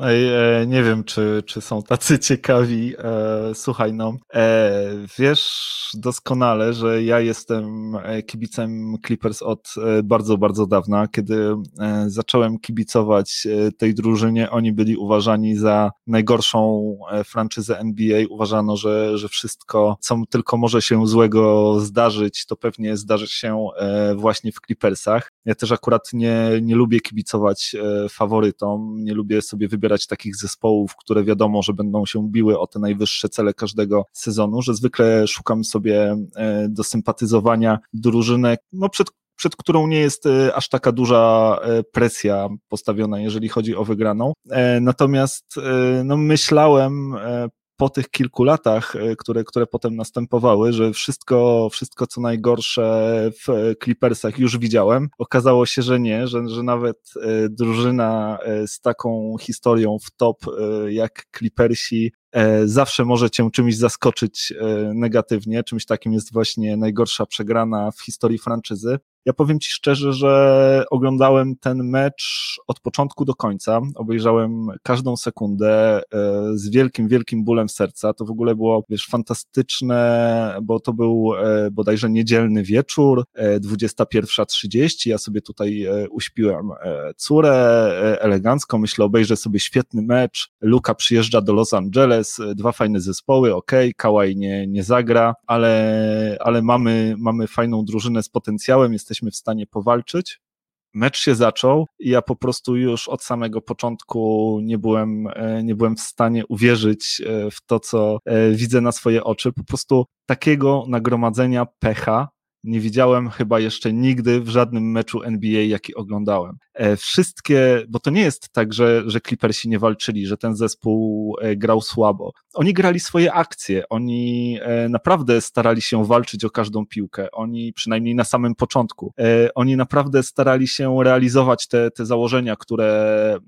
B: Ej, e, nie wiem, czy, czy są tacy ciekawi. E, słuchaj, no, e, wiesz doskonale, że ja jestem kibicem Clippers od bardzo, bardzo dawna. Kiedy zacząłem kibicować tej drużynie, oni byli uważani za najgorszą franczyzę NBA. Uważano, że, że wszystko, co tylko może się złego zdarzyć, to pewnie zdarzy się właśnie w Clippersach. Ja też akurat nie, nie lubię kibicować faworytom, nie lubię sobie wybierać takich zespołów, które wiadomo, że będą się biły o te najwyższe cele każdego sezonu, że zwykle szukam sobie e, do sympatyzowania drużynek, no przed przed którą nie jest e, aż taka duża e, presja postawiona, jeżeli chodzi o wygraną. Natomiast no, myślałem po tych kilku latach, e, które, które potem następowały, że wszystko, wszystko co najgorsze w Clippersach już widziałem. Okazało się, że nie, że, że nawet e, drużyna e, z taką historią w top jak Clippersi zawsze może cię czymś zaskoczyć negatywnie. Czymś takim jest właśnie najgorsza przegrana w historii franczyzy. Ja powiem Ci szczerze, że oglądałem ten mecz od początku do końca. Obejrzałem każdą sekundę e, z wielkim, wielkim bólem serca. To w ogóle było, wiesz, fantastyczne, bo to był e, bodajże niedzielny wieczór, 21.30. E, ja sobie tutaj uśpiłem córę elegancko. Myślę, obejrzę sobie świetny mecz. Luka przyjeżdża do Los Angeles, dwa fajne zespoły, ok, Kałaj nie, nie zagra, ale, ale mamy, mamy fajną drużynę z potencjałem, jesteśmy jesteśmy w stanie powalczyć. Mecz się zaczął i ja po prostu już od samego początku nie byłem, e, nie byłem w stanie uwierzyć e, w to, co e, widzę na swoje oczy. Po prostu takiego nagromadzenia pecha nie widziałem chyba jeszcze nigdy w żadnym meczu NBA, jaki oglądałem. E, wszystkie, bo to nie jest tak, że, że Clippersi nie walczyli, że ten zespół e, grał słabo. Oni grali swoje akcje, oni e, naprawdę starali się walczyć o każdą piłkę, oni przynajmniej na samym początku, oni naprawdę starali się realizować te, te założenia, które,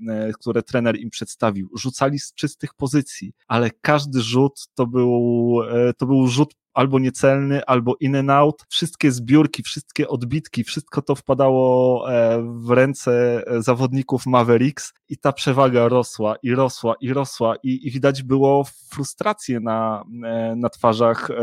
B: które trener im przedstawił. Rzucali z czystych pozycji, ale każdy rzut to był, to był rzut albo niecelny, albo in and out. Wszystkie zbiórki, wszystkie odbitki, wszystko to wpadało w ręce zawodników Mavericks i ta przewaga rosła i rosła i rosła i, i widać było frustrację na, e, na twarzach e,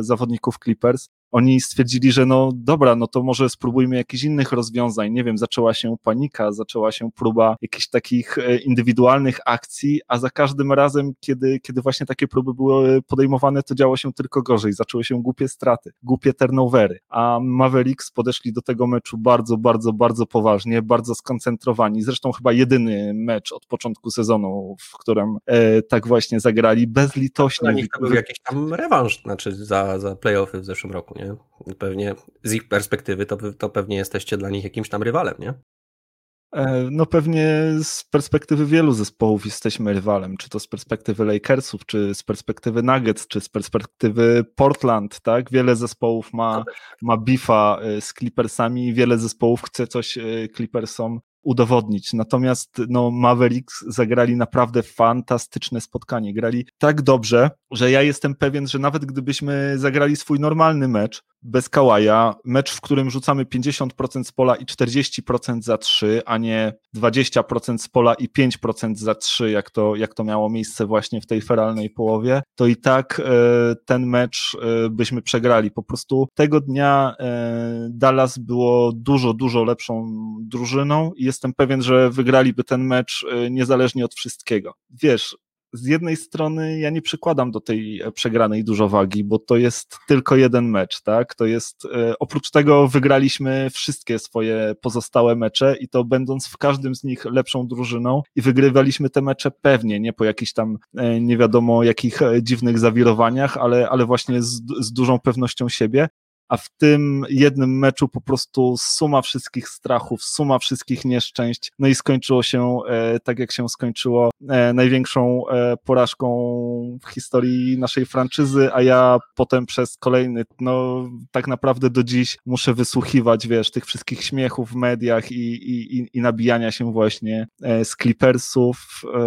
B: zawodników Clippers oni stwierdzili, że no dobra, no to może spróbujmy jakichś innych rozwiązań. Nie wiem, zaczęła się panika, zaczęła się próba jakichś takich e, indywidualnych akcji, a za każdym razem, kiedy, kiedy właśnie takie próby były podejmowane, to działo się tylko gorzej. Zaczęły się głupie straty, głupie turnovery, a Mavericks podeszli do tego meczu bardzo, bardzo, bardzo poważnie, bardzo skoncentrowani. Zresztą chyba jedyny mecz od początku sezonu, w którym e, tak właśnie zagrali, bezlitośnie.
C: Dla nich to był jakiś tam rewanż, znaczy za, za playoffy w zeszłym roku, nie? nie? Pewnie z ich perspektywy to, to pewnie jesteście dla nich jakimś tam rywalem, nie?
B: E, no pewnie z perspektywy wielu zespołów jesteśmy rywalem, czy to z perspektywy Lakersów, czy z perspektywy Nuggets, czy z perspektywy Portland, tak? Wiele zespołów ma, ma bifa e, z Clippersami, wiele zespołów chce coś e, Clippersom udowodnić. Natomiast no, Mavericks zagrali naprawdę fantastyczne spotkanie. Grali tak dobrze, że ja jestem pewien, że nawet gdybyśmy zagrali swój normalny mecz, bez Kałaja, mecz, w którym rzucamy 50% z pola i 40% za 3, a nie 20% z pola i 5% za 3, jak to, jak to miało miejsce właśnie w tej feralnej połowie, to i tak e, ten mecz e, byśmy przegrali. Po prostu tego dnia e, Dallas było dużo, dużo lepszą drużyną i jestem pewien, że wygraliby ten mecz niezależnie od wszystkiego. Wiesz, z jednej strony ja nie przykładam do tej e, przegranej dużo wagi, bo to jest tylko jeden mecz, tak? To jest, e, oprócz tego wygraliśmy wszystkie swoje pozostałe mecze i to będąc w każdym z nich lepszą drużyną i wygrywaliśmy te mecze pewnie, nie po jakichś tam e, nie wiadomo jakich dziwnych zawirowaniach, ale, ale właśnie z, z dużą pewnością siebie a w tym jednym meczu po prostu suma wszystkich strachów, suma wszystkich nieszczęść, no i skończyło się e, tak, jak się skończyło, e, największą e, porażką w historii naszej franczyzy, a ja potem przez kolejny, no tak naprawdę do dziś muszę wysłuchiwać, wiesz, tych wszystkich śmiechów w mediach i, i, i nabijania się właśnie e, z Clippersów, e,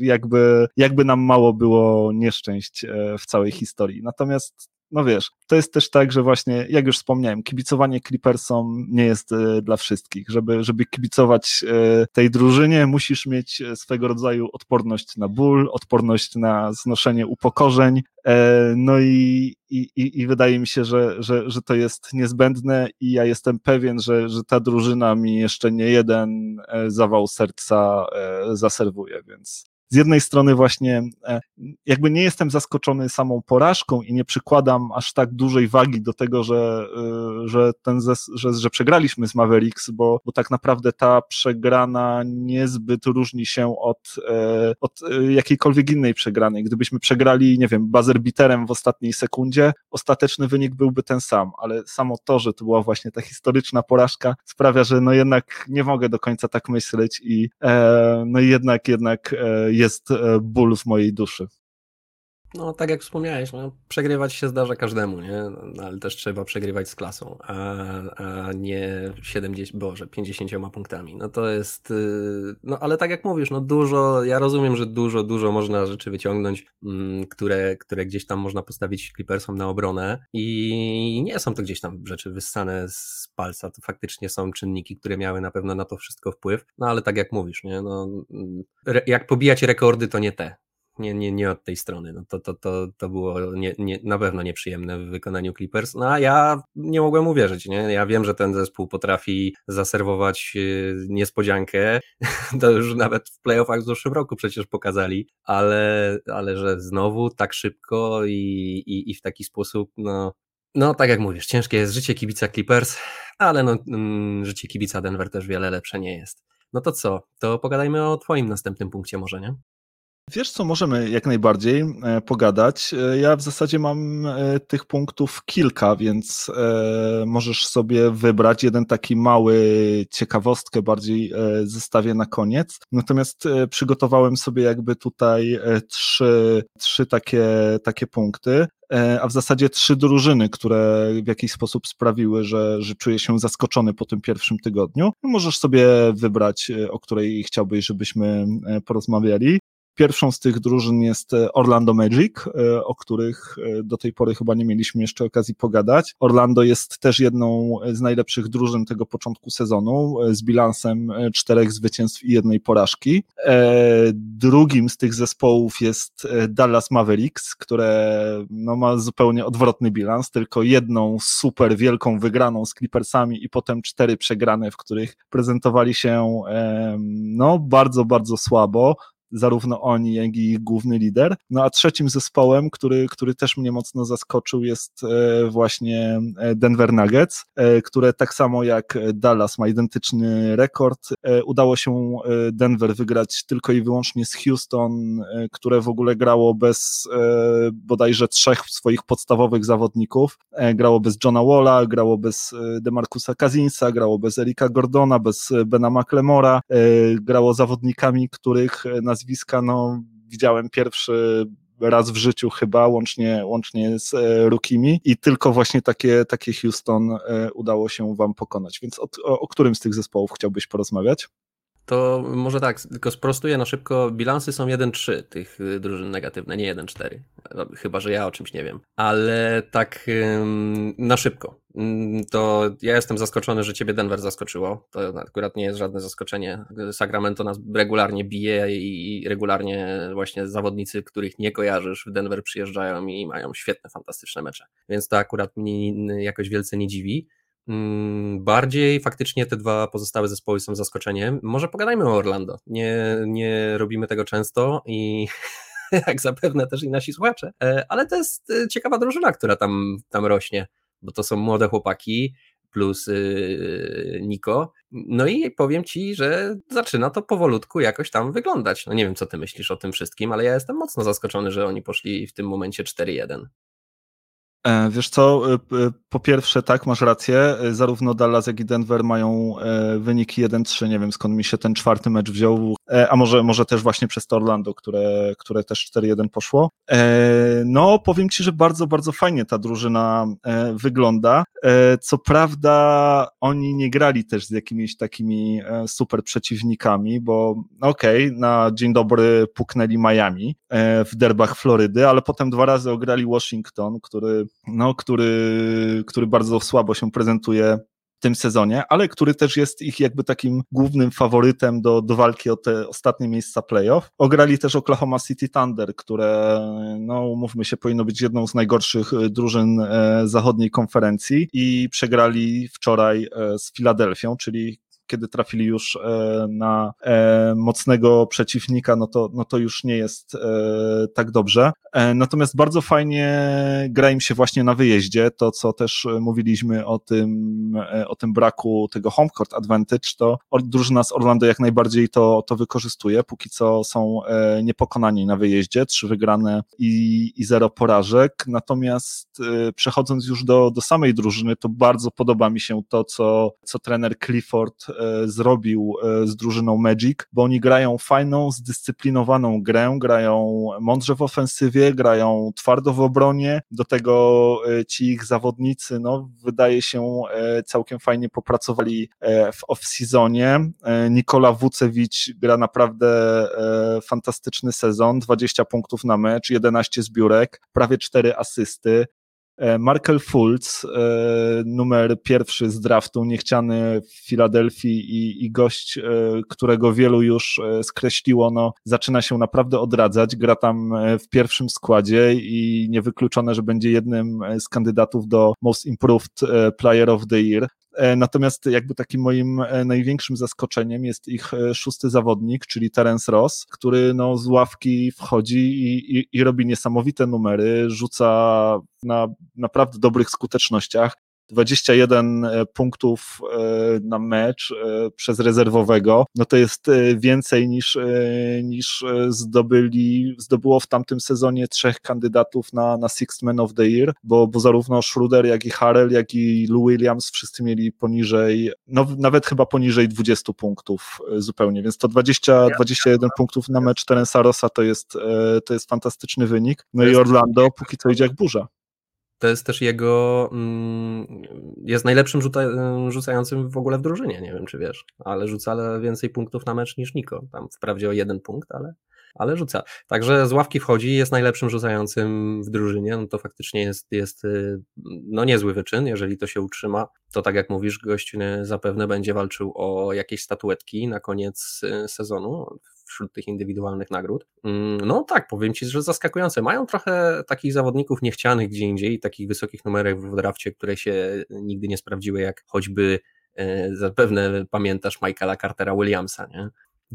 B: jakby, jakby nam mało było nieszczęść e, w całej historii. Natomiast no wiesz, to jest też tak, że właśnie, jak już wspomniałem, kibicowanie Clippersom nie jest y, dla wszystkich. Żeby, żeby kibicować y, tej drużynie, musisz mieć e, swego rodzaju odporność na ból, odporność na znoszenie upokorzeń. E, no i, i, i wydaje mi się, że, że, że to jest niezbędne i ja jestem pewien, że, że ta drużyna mi jeszcze nie jeden zawał serca zaserwuje, więc z jednej strony właśnie e, jakby nie jestem zaskoczony samą porażką i nie przykładam aż tak dużej wagi do tego, że, e, że, ten że, że przegraliśmy z Mavericks, bo, bo tak naprawdę ta przegrana niezbyt różni się od, e, od jakiejkolwiek innej przegranej. Gdybyśmy przegrali, nie wiem, buzzer beaterem w ostatniej sekundzie, ostateczny wynik byłby ten sam, ale samo to, że to była właśnie ta historyczna porażka sprawia, że no jednak nie mogę do końca tak myśleć i no jednak, jednak jest e, ból w mojej duszy.
C: No, tak jak wspomniałeś, no, przegrywać się zdarza każdemu, nie? No, ale też trzeba przegrywać z klasą, a, a nie 70, boże, 50 punktami. No to jest, y, no ale tak jak mówisz, no dużo, ja rozumiem, że dużo, dużo można rzeczy wyciągnąć, mm, które, które gdzieś tam można postawić Clippersom na obronę i nie są to gdzieś tam rzeczy wyssane z palca, to faktycznie są czynniki, które miały na pewno na to wszystko wpływ, no ale tak jak mówisz, nie? No, mm, jak pobijać rekordy, to nie te nie, nie, nie od tej strony. No to, to, to, to było nie, nie, na pewno nieprzyjemne w wykonaniu Clippers. No a ja nie mogłem uwierzyć, nie? Ja wiem, że ten zespół potrafi zaserwować y, niespodziankę. To już nawet w playoffach w zeszłym roku przecież pokazali, ale, ale że znowu tak szybko i, i, i w taki sposób, no, no, tak jak mówisz, ciężkie jest życie kibica Clippers, ale no, mm, życie kibica Denver też wiele lepsze nie jest. No to co? To pogadajmy o Twoim następnym punkcie, może nie?
B: Wiesz co, możemy jak najbardziej e, pogadać. E, ja w zasadzie mam e, tych punktów kilka, więc możesz sobie wybrać jeden taki mały ciekawostkę, bardziej zestawię na koniec. Natomiast przygotowałem sobie jakby tutaj trzy, trzy takie, takie punkty a w zasadzie trzy drużyny, które w jakiś sposób sprawiły, że, że czuję się zaskoczony po tym pierwszym tygodniu. Możesz sobie wybrać, o której chciałbyś, żebyśmy porozmawiali. Pierwszą z tych drużyn jest e, Orlando Magic, e, o których e, do tej pory chyba nie mieliśmy jeszcze okazji pogadać. Orlando jest też jedną z najlepszych drużyn tego początku sezonu, z bilansem czterech zwycięstw i jednej porażki. Drugim z tych zespołów jest Dallas Mavericks, które no, ma zupełnie odwrotny bilans, tylko jedną super wielką wygraną z Clippersami i potem cztery przegrane, w których prezentowali się no, bardzo, bardzo słabo zarówno oni, jak i ich główny lider. No a trzecim zespołem, który, który też mnie mocno zaskoczył, jest e, właśnie e, Denver Nuggets, e, które tak samo jak Dallas ma identyczny rekord. Udało się Denver wygrać tylko i wyłącznie z Houston, które w ogóle grało bez bodajże trzech swoich podstawowych zawodników. Grało bez Johna Walla, grało bez Demarcusa Kazinsa, grało bez Erika Gordona, bez Bena McLemora, grało zawodnikami, których na nazwiska, no widziałem pierwszy raz w życiu chyba, łącznie, łącznie z e, Rukimi i tylko właśnie takie, takie Houston e, udało się wam pokonać. Więc o, o, o którym z tych zespołów chciałbyś porozmawiać?
C: To może tak, tylko sprostuję na szybko. Bilansy są 1-3 tych y, drużyn negatywne, nie 1-4. Chyba, że ja o czymś nie wiem. Ale tak na szybko. To ja jestem zaskoczony, że ciebie Denver zaskoczyło. To akurat nie jest żadne zaskoczenie. Sacramento nas regularnie bije i regularnie właśnie zawodnicy, których nie kojarzysz w Denver przyjeżdżają i mają świetne, fantastyczne mecze. Więc to akurat mnie jakoś wielce nie dziwi. Mm, bardziej faktycznie te dwa pozostałe zespoły są zaskoczeniem. Może pogadajmy o Orlando. Nie, nie robimy tego często i jak zapewne też i nasi słuchacze, e, ale to jest e, ciekawa drużyna, która tam, tam rośnie, bo to są młode chłopaki plus yy, Niko. No i powiem ci, że zaczyna to powolutku jakoś tam wyglądać. No nie wiem, co ty myślisz o tym wszystkim, ale ja jestem mocno zaskoczony, że oni poszli w tym momencie 4-1.
B: E, wiesz co, e, e, po pierwsze tak, masz rację, zarówno Dallas jak i Denver mają wyniki 1-3, nie wiem skąd mi się ten czwarty mecz wziął, a może, może też właśnie przez to Orlando, które, które też 4-1 poszło. No, powiem Ci, że bardzo, bardzo fajnie ta drużyna wygląda. Co prawda oni nie grali też z jakimiś takimi super przeciwnikami, bo okej, okay, na dzień dobry puknęli Miami w derbach Florydy, ale potem dwa razy ograli Washington, który no, który, który bardzo słabo się prezentuje w tym sezonie, ale który też jest ich jakby takim głównym faworytem do, do walki o te ostatnie miejsca playoff. Ograli też Oklahoma City Thunder, które, no umówmy się, powinno być jedną z najgorszych e, drużyn e, zachodniej konferencji i przegrali wczoraj e, z Filadelfią, czyli kiedy trafili już e, na e, mocnego przeciwnika, no to, no to już nie jest e, tak dobrze. Natomiast bardzo fajnie gra im się właśnie na wyjeździe, to co też mówiliśmy o tym, o tym braku tego home court advantage, to drużyna z Orlando jak najbardziej to, to wykorzystuje, póki co są niepokonani na wyjeździe, trzy wygrane i, i zero porażek, natomiast przechodząc już do, do samej drużyny, to bardzo podoba mi się to, co, co trener Clifford zrobił e, z drużyną Magic, bo oni grają fajną, zdyscyplinowaną grę, grają mądrze w ofensywie, grają twardo w obronie, do tego e, ci ich zawodnicy, no, wydaje się całkiem fajnie popracowali w off-seasonie. Nikola Wucewicz gra naprawdę fantastyczny sezon, 20 punktów na mecz, 11 zbiórek, prawie 4 asysty. E, Markel Fultz, e, numer pierwszy z draftu, niechciany w Filadelfii i, i gość, e, którego wielu już skreśliło, no, zaczyna się naprawdę odradzać, gra tam w pierwszym składzie i niewykluczone, że będzie jednym z kandydatów do Most Improved Player of the Year. E, natomiast jakby takim moim e, największym zaskoczeniem jest ich e, szósty zawodnik, czyli Terence Ross, który no z ławki wchodzi i, i, i robi niesamowite numery, rzuca na naprawdę dobrych skutecznościach. 21 e, punktów e, na mecz e, przez rezerwowego, no to jest więcej niż, niż zdobyli, zdobyło w tamtym sezonie trzech kandydatów na, na Sixth Man of the Year, bo, bo zarówno Schroeder, jak i Harrell, jak i Lou Williams wszyscy mieli poniżej, no nawet chyba poniżej 20 punktów zupełnie, więc to 20, 21 punktów na mecz Terensa Rossa to jest, to jest fantastyczny wynik. No i Orlando póki co idzie jak burza
C: to jest też jego. Mm, jest najlepszym rzuta, rzucającym w ogóle w drużynie. Nie wiem, czy wiesz, ale rzuca więcej punktów na mecz niż Niko. Tam wprawdzie o jeden punkt, ale, ale rzuca. Także z ławki wchodzi, jest najlepszym rzucającym w drużynie. No to faktycznie jest, jest y, no niezły wyczyn. Jeżeli to się utrzyma, to tak jak mówisz, gość y, zapewne będzie walczył o jakieś statuetki na koniec y, sezonu wśród tych indywidualnych nagród. Mm, no tak, powiem Ci, że zaskakujące. Mają trochę takich zawodników niechcianych gdzie indziej, takich wysokich numerek w drafcie, które się nigdy nie sprawdziły, jak choćby zapewne pamiętasz Michaela Cartera Williamsa, nie?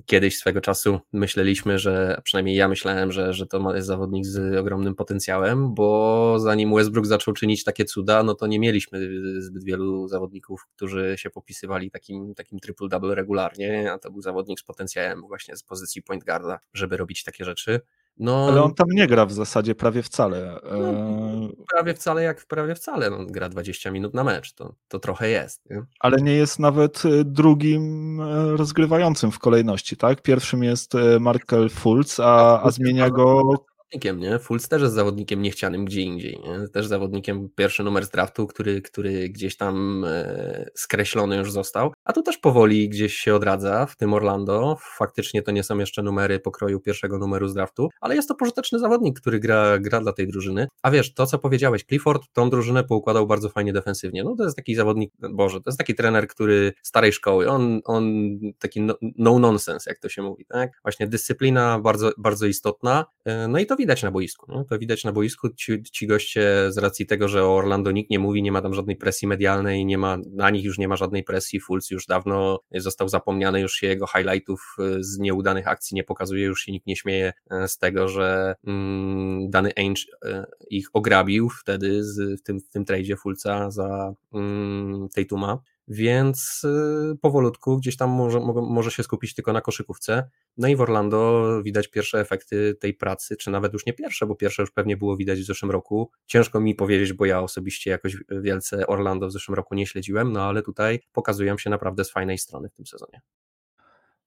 C: Kiedyś swego czasu myśleliśmy, że, przynajmniej ja myślałem, że, że to jest zawodnik z ogromnym potencjałem, bo zanim Westbrook zaczął czynić takie cuda, no to nie mieliśmy zbyt wielu zawodników, którzy się popisywali takim, takim triple-double regularnie, a to był zawodnik z potencjałem właśnie z pozycji point guarda, żeby robić takie rzeczy.
B: No, Ale on tam nie gra w zasadzie prawie wcale.
C: No, e, prawie wcale jak prawie wcale. No, gra 20 minut na mecz, to, to trochę jest. Nie?
B: Ale nie jest nawet e, drugim e, rozgrywającym w kolejności, tak? Pierwszym jest Markel Fultz, a, a zmienia go
C: zawodnikiem, nie? Fultz też jest zawodnikiem niechcianym gdzie indziej, nie? Też zawodnikiem pierwszy numer z draftu, który, który gdzieś tam e, skreślony już został. a tu też powoli gdzieś się odradza w tym Orlando. Faktycznie to nie są jeszcze numery pokroju pierwszego numeru z draftu, ale jest to pożyteczny zawodnik, który gra, gra dla tej drużyny. A wiesz, to co powiedziałeś, Clifford tą drużynę poukładał bardzo fajnie defensywnie. No to jest taki zawodnik, Boże, to jest taki trener, który starej szkoły, on, on taki no, no nonsense, jak to się mówi, tak? Właśnie dyscyplina bardzo, bardzo istotna, e, no i to na boisku. To widać na boisku. Ci, ci goście z racji tego, że o Orlando nikt nie mówi, nie ma tam żadnej presji medialnej, nie ma, na nich już nie ma żadnej presji, Fulc już dawno został zapomniany, już się jego highlightów e, z nieudanych akcji nie pokazuje, już się nikt nie śmieje e, z tego, że mm, dany Ainge ich ograbił wtedy z, w tym, w tym Fulca za mm, Tatuma więc y, powolutku gdzieś tam może, może się skupić tylko na koszykówce. No i w Orlando widać pierwsze efekty tej pracy, czy nawet już nie pierwsze, bo pierwsze już pewnie było widać w zeszłym roku. Ciężko mi powiedzieć, bo ja osobiście jakoś wielce Orlando w zeszłym roku nie śledziłem, no ale tutaj pokazują się naprawdę z fajnej strony w tym sezonie.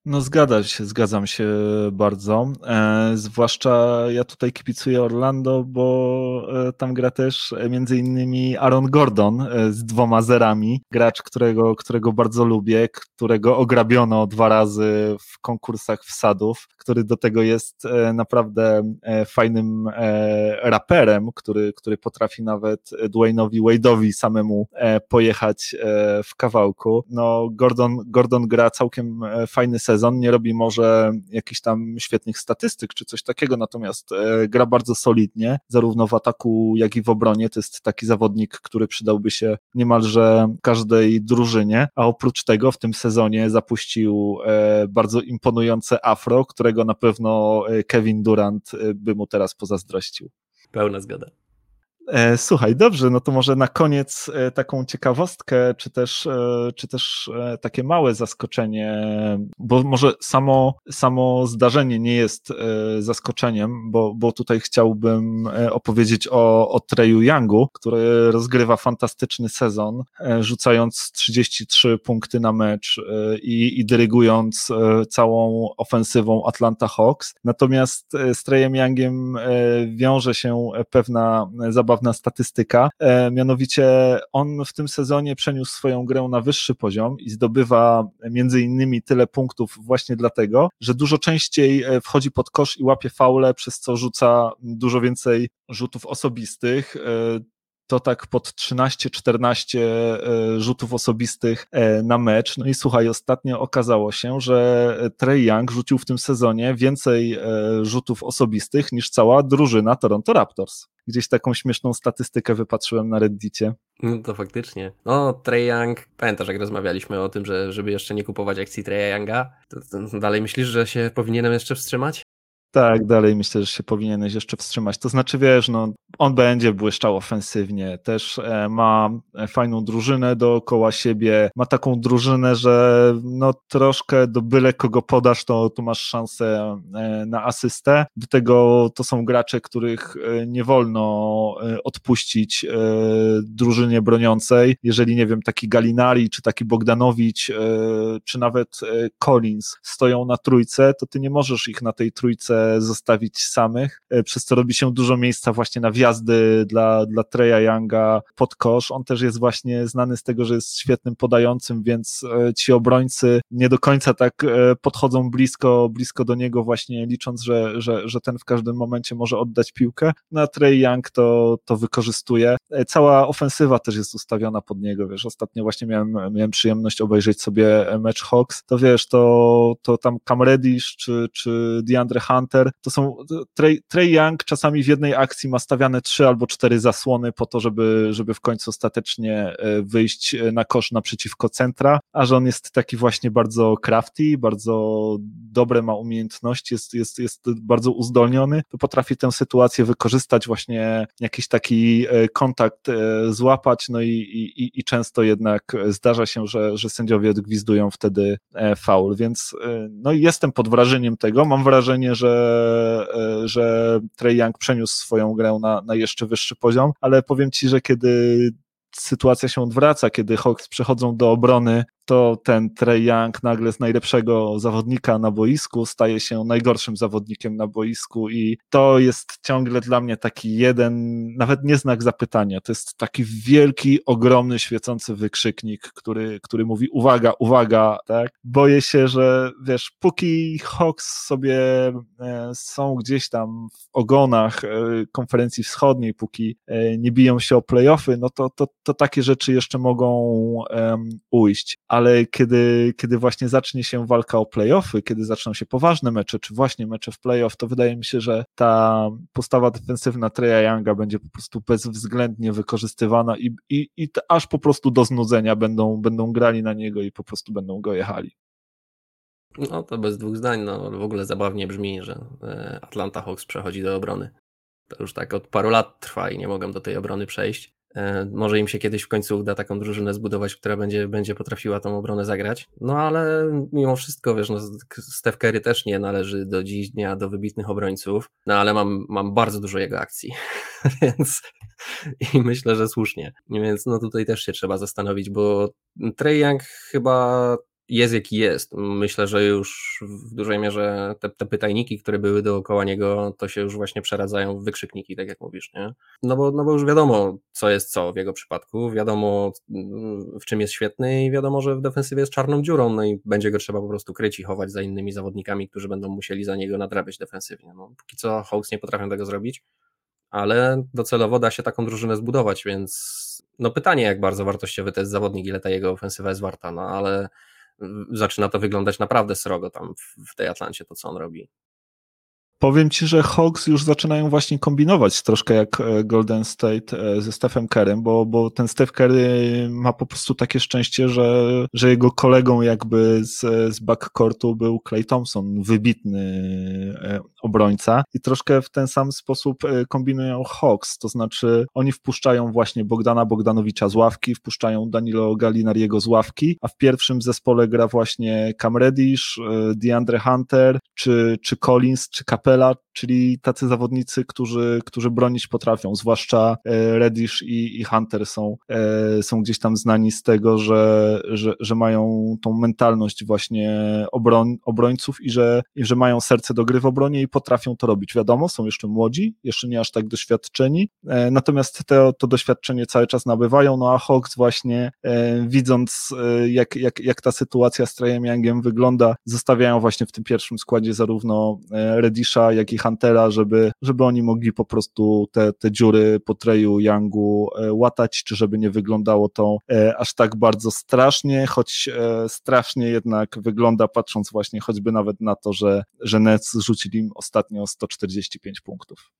B: No zgadzam się, zgadzam się bardzo. E, zwłaszcza ja tutaj kipicuję Orlando, bo e, tam gra też e, między innymi Aaron Gordon e, z dwoma zerami. Gracz, którego, którego bardzo lubię, którego ograbiono dwa razy w konkursach wsadów, który do tego jest e, naprawdę e, fajnym raperem, który, który potrafi nawet Dwayne'owi Wade'owi samemu pojechać w kawałku. No Gordon, Gordon gra całkiem fajny sezon sezon, nie robi może jakichś tam świetnych statystyk czy coś takiego, natomiast e, gra bardzo solidnie, zarówno w ataku, jak i w obronie. To jest taki zawodnik, który przydałby się niemalże każdej drużynie, a oprócz tego w tym sezonie zapuścił e, bardzo imponujące afro, którego na pewno e, Kevin Durant by mu teraz pozazdrościł.
C: Pełna zgoda.
B: E, słuchaj, dobrze, no to może na koniec e, taką ciekawostkę, czy też, e, czy też takie małe zaskoczenie, bo może samo, samo zdarzenie nie jest zaskoczeniem, bo, bo tutaj chciałbym opowiedzieć o, o Treju Youngu, który rozgrywa fantastyczny sezon, rzucając 33 punkty na mecz i, i dyrygując całą ofensywą Atlanta Hawks. Natomiast z Trejem Youngiem wiąże się pewna zabawa zabawna statystyka. E, mianowicie on w tym sezonie przeniósł swoją grę na wyższy poziom i zdobywa między innymi tyle punktów właśnie dlatego, że dużo częściej e, wchodzi pod kosz i łapie faule, przez co rzuca dużo więcej rzutów osobistych. E, to tak pod 13-14 e, rzutów osobistych na mecz. No i słuchaj, ostatnio okazało się, że Trey Young rzucił w tym sezonie więcej rzutów osobistych niż cała drużyna Toronto Raptors. Gdzieś taką śmieszną statystykę wypatrzyłem na Reddicie.
C: No to faktycznie. No, Trey Young, pamiętasz jak rozmawialiśmy o tym, że żeby jeszcze nie kupować akcji Trey Younga? To, to dalej myślisz, że się powinienem jeszcze wstrzymać?
B: Tak, dalej myślę, że się powinieneś jeszcze wstrzymać. To znaczy, wiesz, no, on będzie błyszczał ofensywnie, też e, ma fajną drużynę dookoła siebie, ma taką drużynę, że no troszkę do byle kogo podasz, to tu masz szansę e, na asystę. Do tego to są gracze, których e, nie wolno odpuścić drużynie broniącej. Jeżeli, nie wiem, taki Galinari, czy taki Bogdanowicz, czy nawet Collins stoją na trójce, to ty nie możesz ich na tej trójce zostawić samych, e, przez co robi się dużo miejsca właśnie na wjazdy dla, dla Treya Younga pod kosz. On też jest właśnie znany z tego, że jest świetnym podającym, więc e, ci obrońcy nie do końca tak e, podchodzą blisko, blisko do niego właśnie licząc, że, że, że ten w każdym momencie może oddać piłkę. No a Trey Young to, to wykorzystuje. Cała ofensywa też jest ustawiona pod niego, wiesz, ostatnio właśnie miałem, miałem przyjemność obejrzeć sobie mecz Hawks, to wiesz, to, to tam Cam Reddish czy, czy DeAndre Hunter Hunter, to są Trey, Trey Young czasami w jednej akcji ma stawiane trzy albo cztery zasłony po to, żeby, żeby w końcu ostatecznie e, wyjść e, na kosz naprzeciwko centra, a że on jest taki właśnie bardzo crafty, bardzo dobre ma umiejętności, jest, jest, jest bardzo uzdolniony, to potrafi tę sytuację wykorzystać, właśnie jakiś taki e, kontakt złapać, no i, i, i często jednak zdarza się, że, że sędziowie odgwizdują wtedy faul, więc no jestem pod wrażeniem tego, mam wrażenie, że że Trey Young przeniósł swoją grę na, na jeszcze wyższy poziom, ale powiem Ci, że kiedy sytuacja się odwraca, kiedy Hawks przechodzą do obrony to ten Trey Young nagle z najlepszego zawodnika na boisku staje się najgorszym zawodnikiem na boisku i to jest ciągle dla mnie taki jeden, nawet nie znak zapytania, to jest taki wielki, ogromny, świecący wykrzyknik, który, który mówi uwaga, uwaga, tak? Boję się, że wiesz, póki Hawks sobie e, są gdzieś tam w ogonach e, konferencji wschodniej, póki e, nie biją się o playoffy, no to, to, to takie rzeczy jeszcze mogą ujść, ale kiedy, kiedy właśnie zacznie się walka o playoffy, kiedy zaczną się poważne mecze, czy właśnie mecze w playoff, to wydaje mi się, że ta postawa defensywna Treya Younga będzie po prostu bezwzględnie wykorzystywana i, i, i aż po prostu do znudzenia będą, będą grali na niego i po prostu będą go jechali.
C: No to bez dwóch zdań, no w ogóle zabawnie brzmi, że e, Atlanta Hawks przechodzi do obrony. To już tak od paru lat trwa i nie mogą do tej obrony przejść. E, może im się kiedyś w końcu uda taką drużynę zbudować, która będzie, będzie potrafiła tą obronę zagrać. No ale mimo wszystko, wiesz, no, Steph Curry też nie należy do dziś dnia do wybitnych obrońców, no ale mam, mam bardzo dużo jego akcji, więc i myślę, że słusznie. Więc no tutaj też się trzeba zastanowić, bo Trey Young chyba jest jaki jest. Myślę, że już w dużej mierze te, te, pytajniki, które były dookoła niego, to się już właśnie przeradzają w wykrzykniki, tak jak mówisz, nie? No bo, no bo już wiadomo, co jest co w jego przypadku, wiadomo w czym jest świetny i wiadomo, że w defensywie jest czarną dziurą, no i będzie go trzeba po prostu kryć i chować za innymi zawodnikami, którzy będą musieli za niego nadrabiać defensywnie. No, póki co Hawks nie potrafią tego zrobić, ale docelowo da się taką drużynę zbudować, więc no pytanie, jak bardzo wartościowy to jest zawodnik, ile ta jego ofensywa jest warta, no ale zaczyna to wyglądać naprawdę srogo tam w tej Atlancie, to co on robi.
B: Powiem ci, że Hawks już zaczynają właśnie kombinować troszkę jak e, Golden State e, ze Stephem Kerem, bo, bo ten Steph Curry ma po prostu takie szczęście, że, że jego kolegą jakby z, z backcourtu był Clay Thompson, wybitny e, obrońca. I troszkę w ten sam sposób kombinują Hawks, to znaczy oni wpuszczają właśnie Bogdana Bogdanowicza z ławki, wpuszczają Danilo Gallinariego z ławki, a w pierwszym zespole gra właśnie Cam Reddish, DeAndre Hunter, czy, czy Collins, czy Capella czyli tacy zawodnicy, którzy, którzy bronić potrafią, zwłaszcza e, Reddish i, i Hunter są, e, są gdzieś tam znani z tego, że, że, że mają tą mentalność właśnie obroń, obrońców i że, i że mają serce do gry w obronie i potrafią to robić. Wiadomo, są jeszcze młodzi, jeszcze nie aż tak doświadczeni, e, natomiast te, to doświadczenie cały czas nabywają, no a Hawks właśnie widząc jak, jak, jak ta sytuacja z Trajem Youngiem wygląda, zostawiają właśnie w tym pierwszym składzie zarówno Reddisha, jak i Huntera, żeby, żeby oni mogli po prostu te, te dziury po Treju Youngu e, łatać, czy żeby nie wyglądało to e, aż tak bardzo strasznie, choć e, strasznie jednak wygląda, patrząc właśnie choćby nawet na to, że, że Nets rzucili im ostatnio 145 punktów.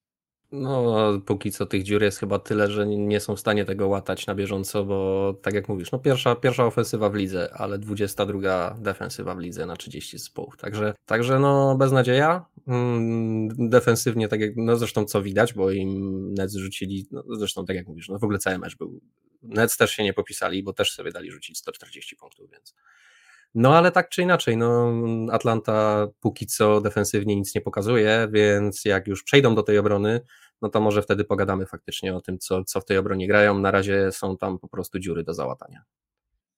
C: No, póki co tych dziur jest chyba tyle, że nie są w stanie tego łatać na bieżąco, bo tak jak mówisz, no pierwsza, pierwsza ofensywa w lidze, ale 22 defensywa w lidze na 30 zespołów. Także, także no beznadzieja. Mm, defensywnie, tak jak, no zresztą co widać, bo im Nets rzucili, no zresztą tak jak mówisz, no w ogóle cały mecz był. Nets też się nie popisali, bo też sobie dali rzucić 140 punktów, więc no ale tak czy inaczej, no Atlanta póki co defensywnie nic nie pokazuje, więc jak już przejdą do tej obrony, no to może wtedy pogadamy faktycznie o tym, co, co w tej obronie grają. Na razie są tam po prostu dziury do załatania.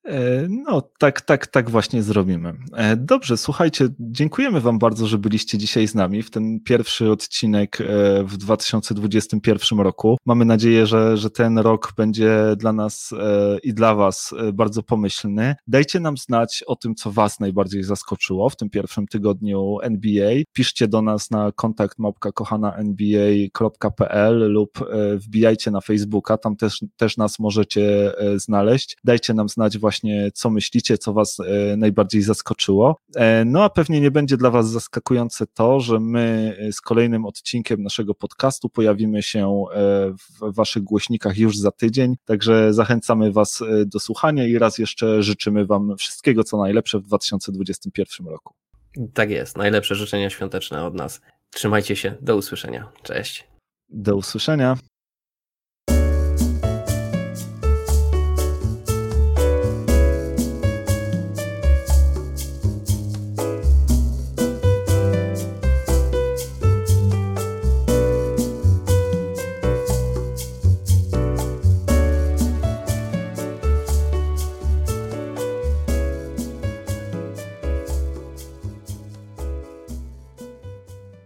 B: E, no, tak, tak, tak właśnie zrobimy. E, dobrze, słuchajcie, dziękujemy Wam bardzo, że byliście dzisiaj z nami w ten pierwszy odcinek e, w 2021 roku. Mamy nadzieję, że, że ten rok będzie dla nas i dla Was bardzo pomyślny. Dajcie nam znać o tym, co Was najbardziej zaskoczyło w tym pierwszym tygodniu NBA. Piszcie do nas na kontakt nba.pl lub wbijajcie na Facebooka, tam też, też nas możecie znaleźć. Dajcie nam znać właśnie właśnie, co myślicie, co Was e, najbardziej zaskoczyło. E, no a pewnie nie będzie dla Was zaskakujące to, że my e, z kolejnym odcinkiem naszego podcastu pojawimy się w Waszych głośnikach już za tydzień, także zachęcamy Was do słuchania i raz jeszcze życzymy Wam wszystkiego, co najlepsze w 2021 roku.
C: Tak jest, najlepsze życzenia świąteczne od nas. Trzymajcie się, do usłyszenia. Cześć.
B: Do usłyszenia.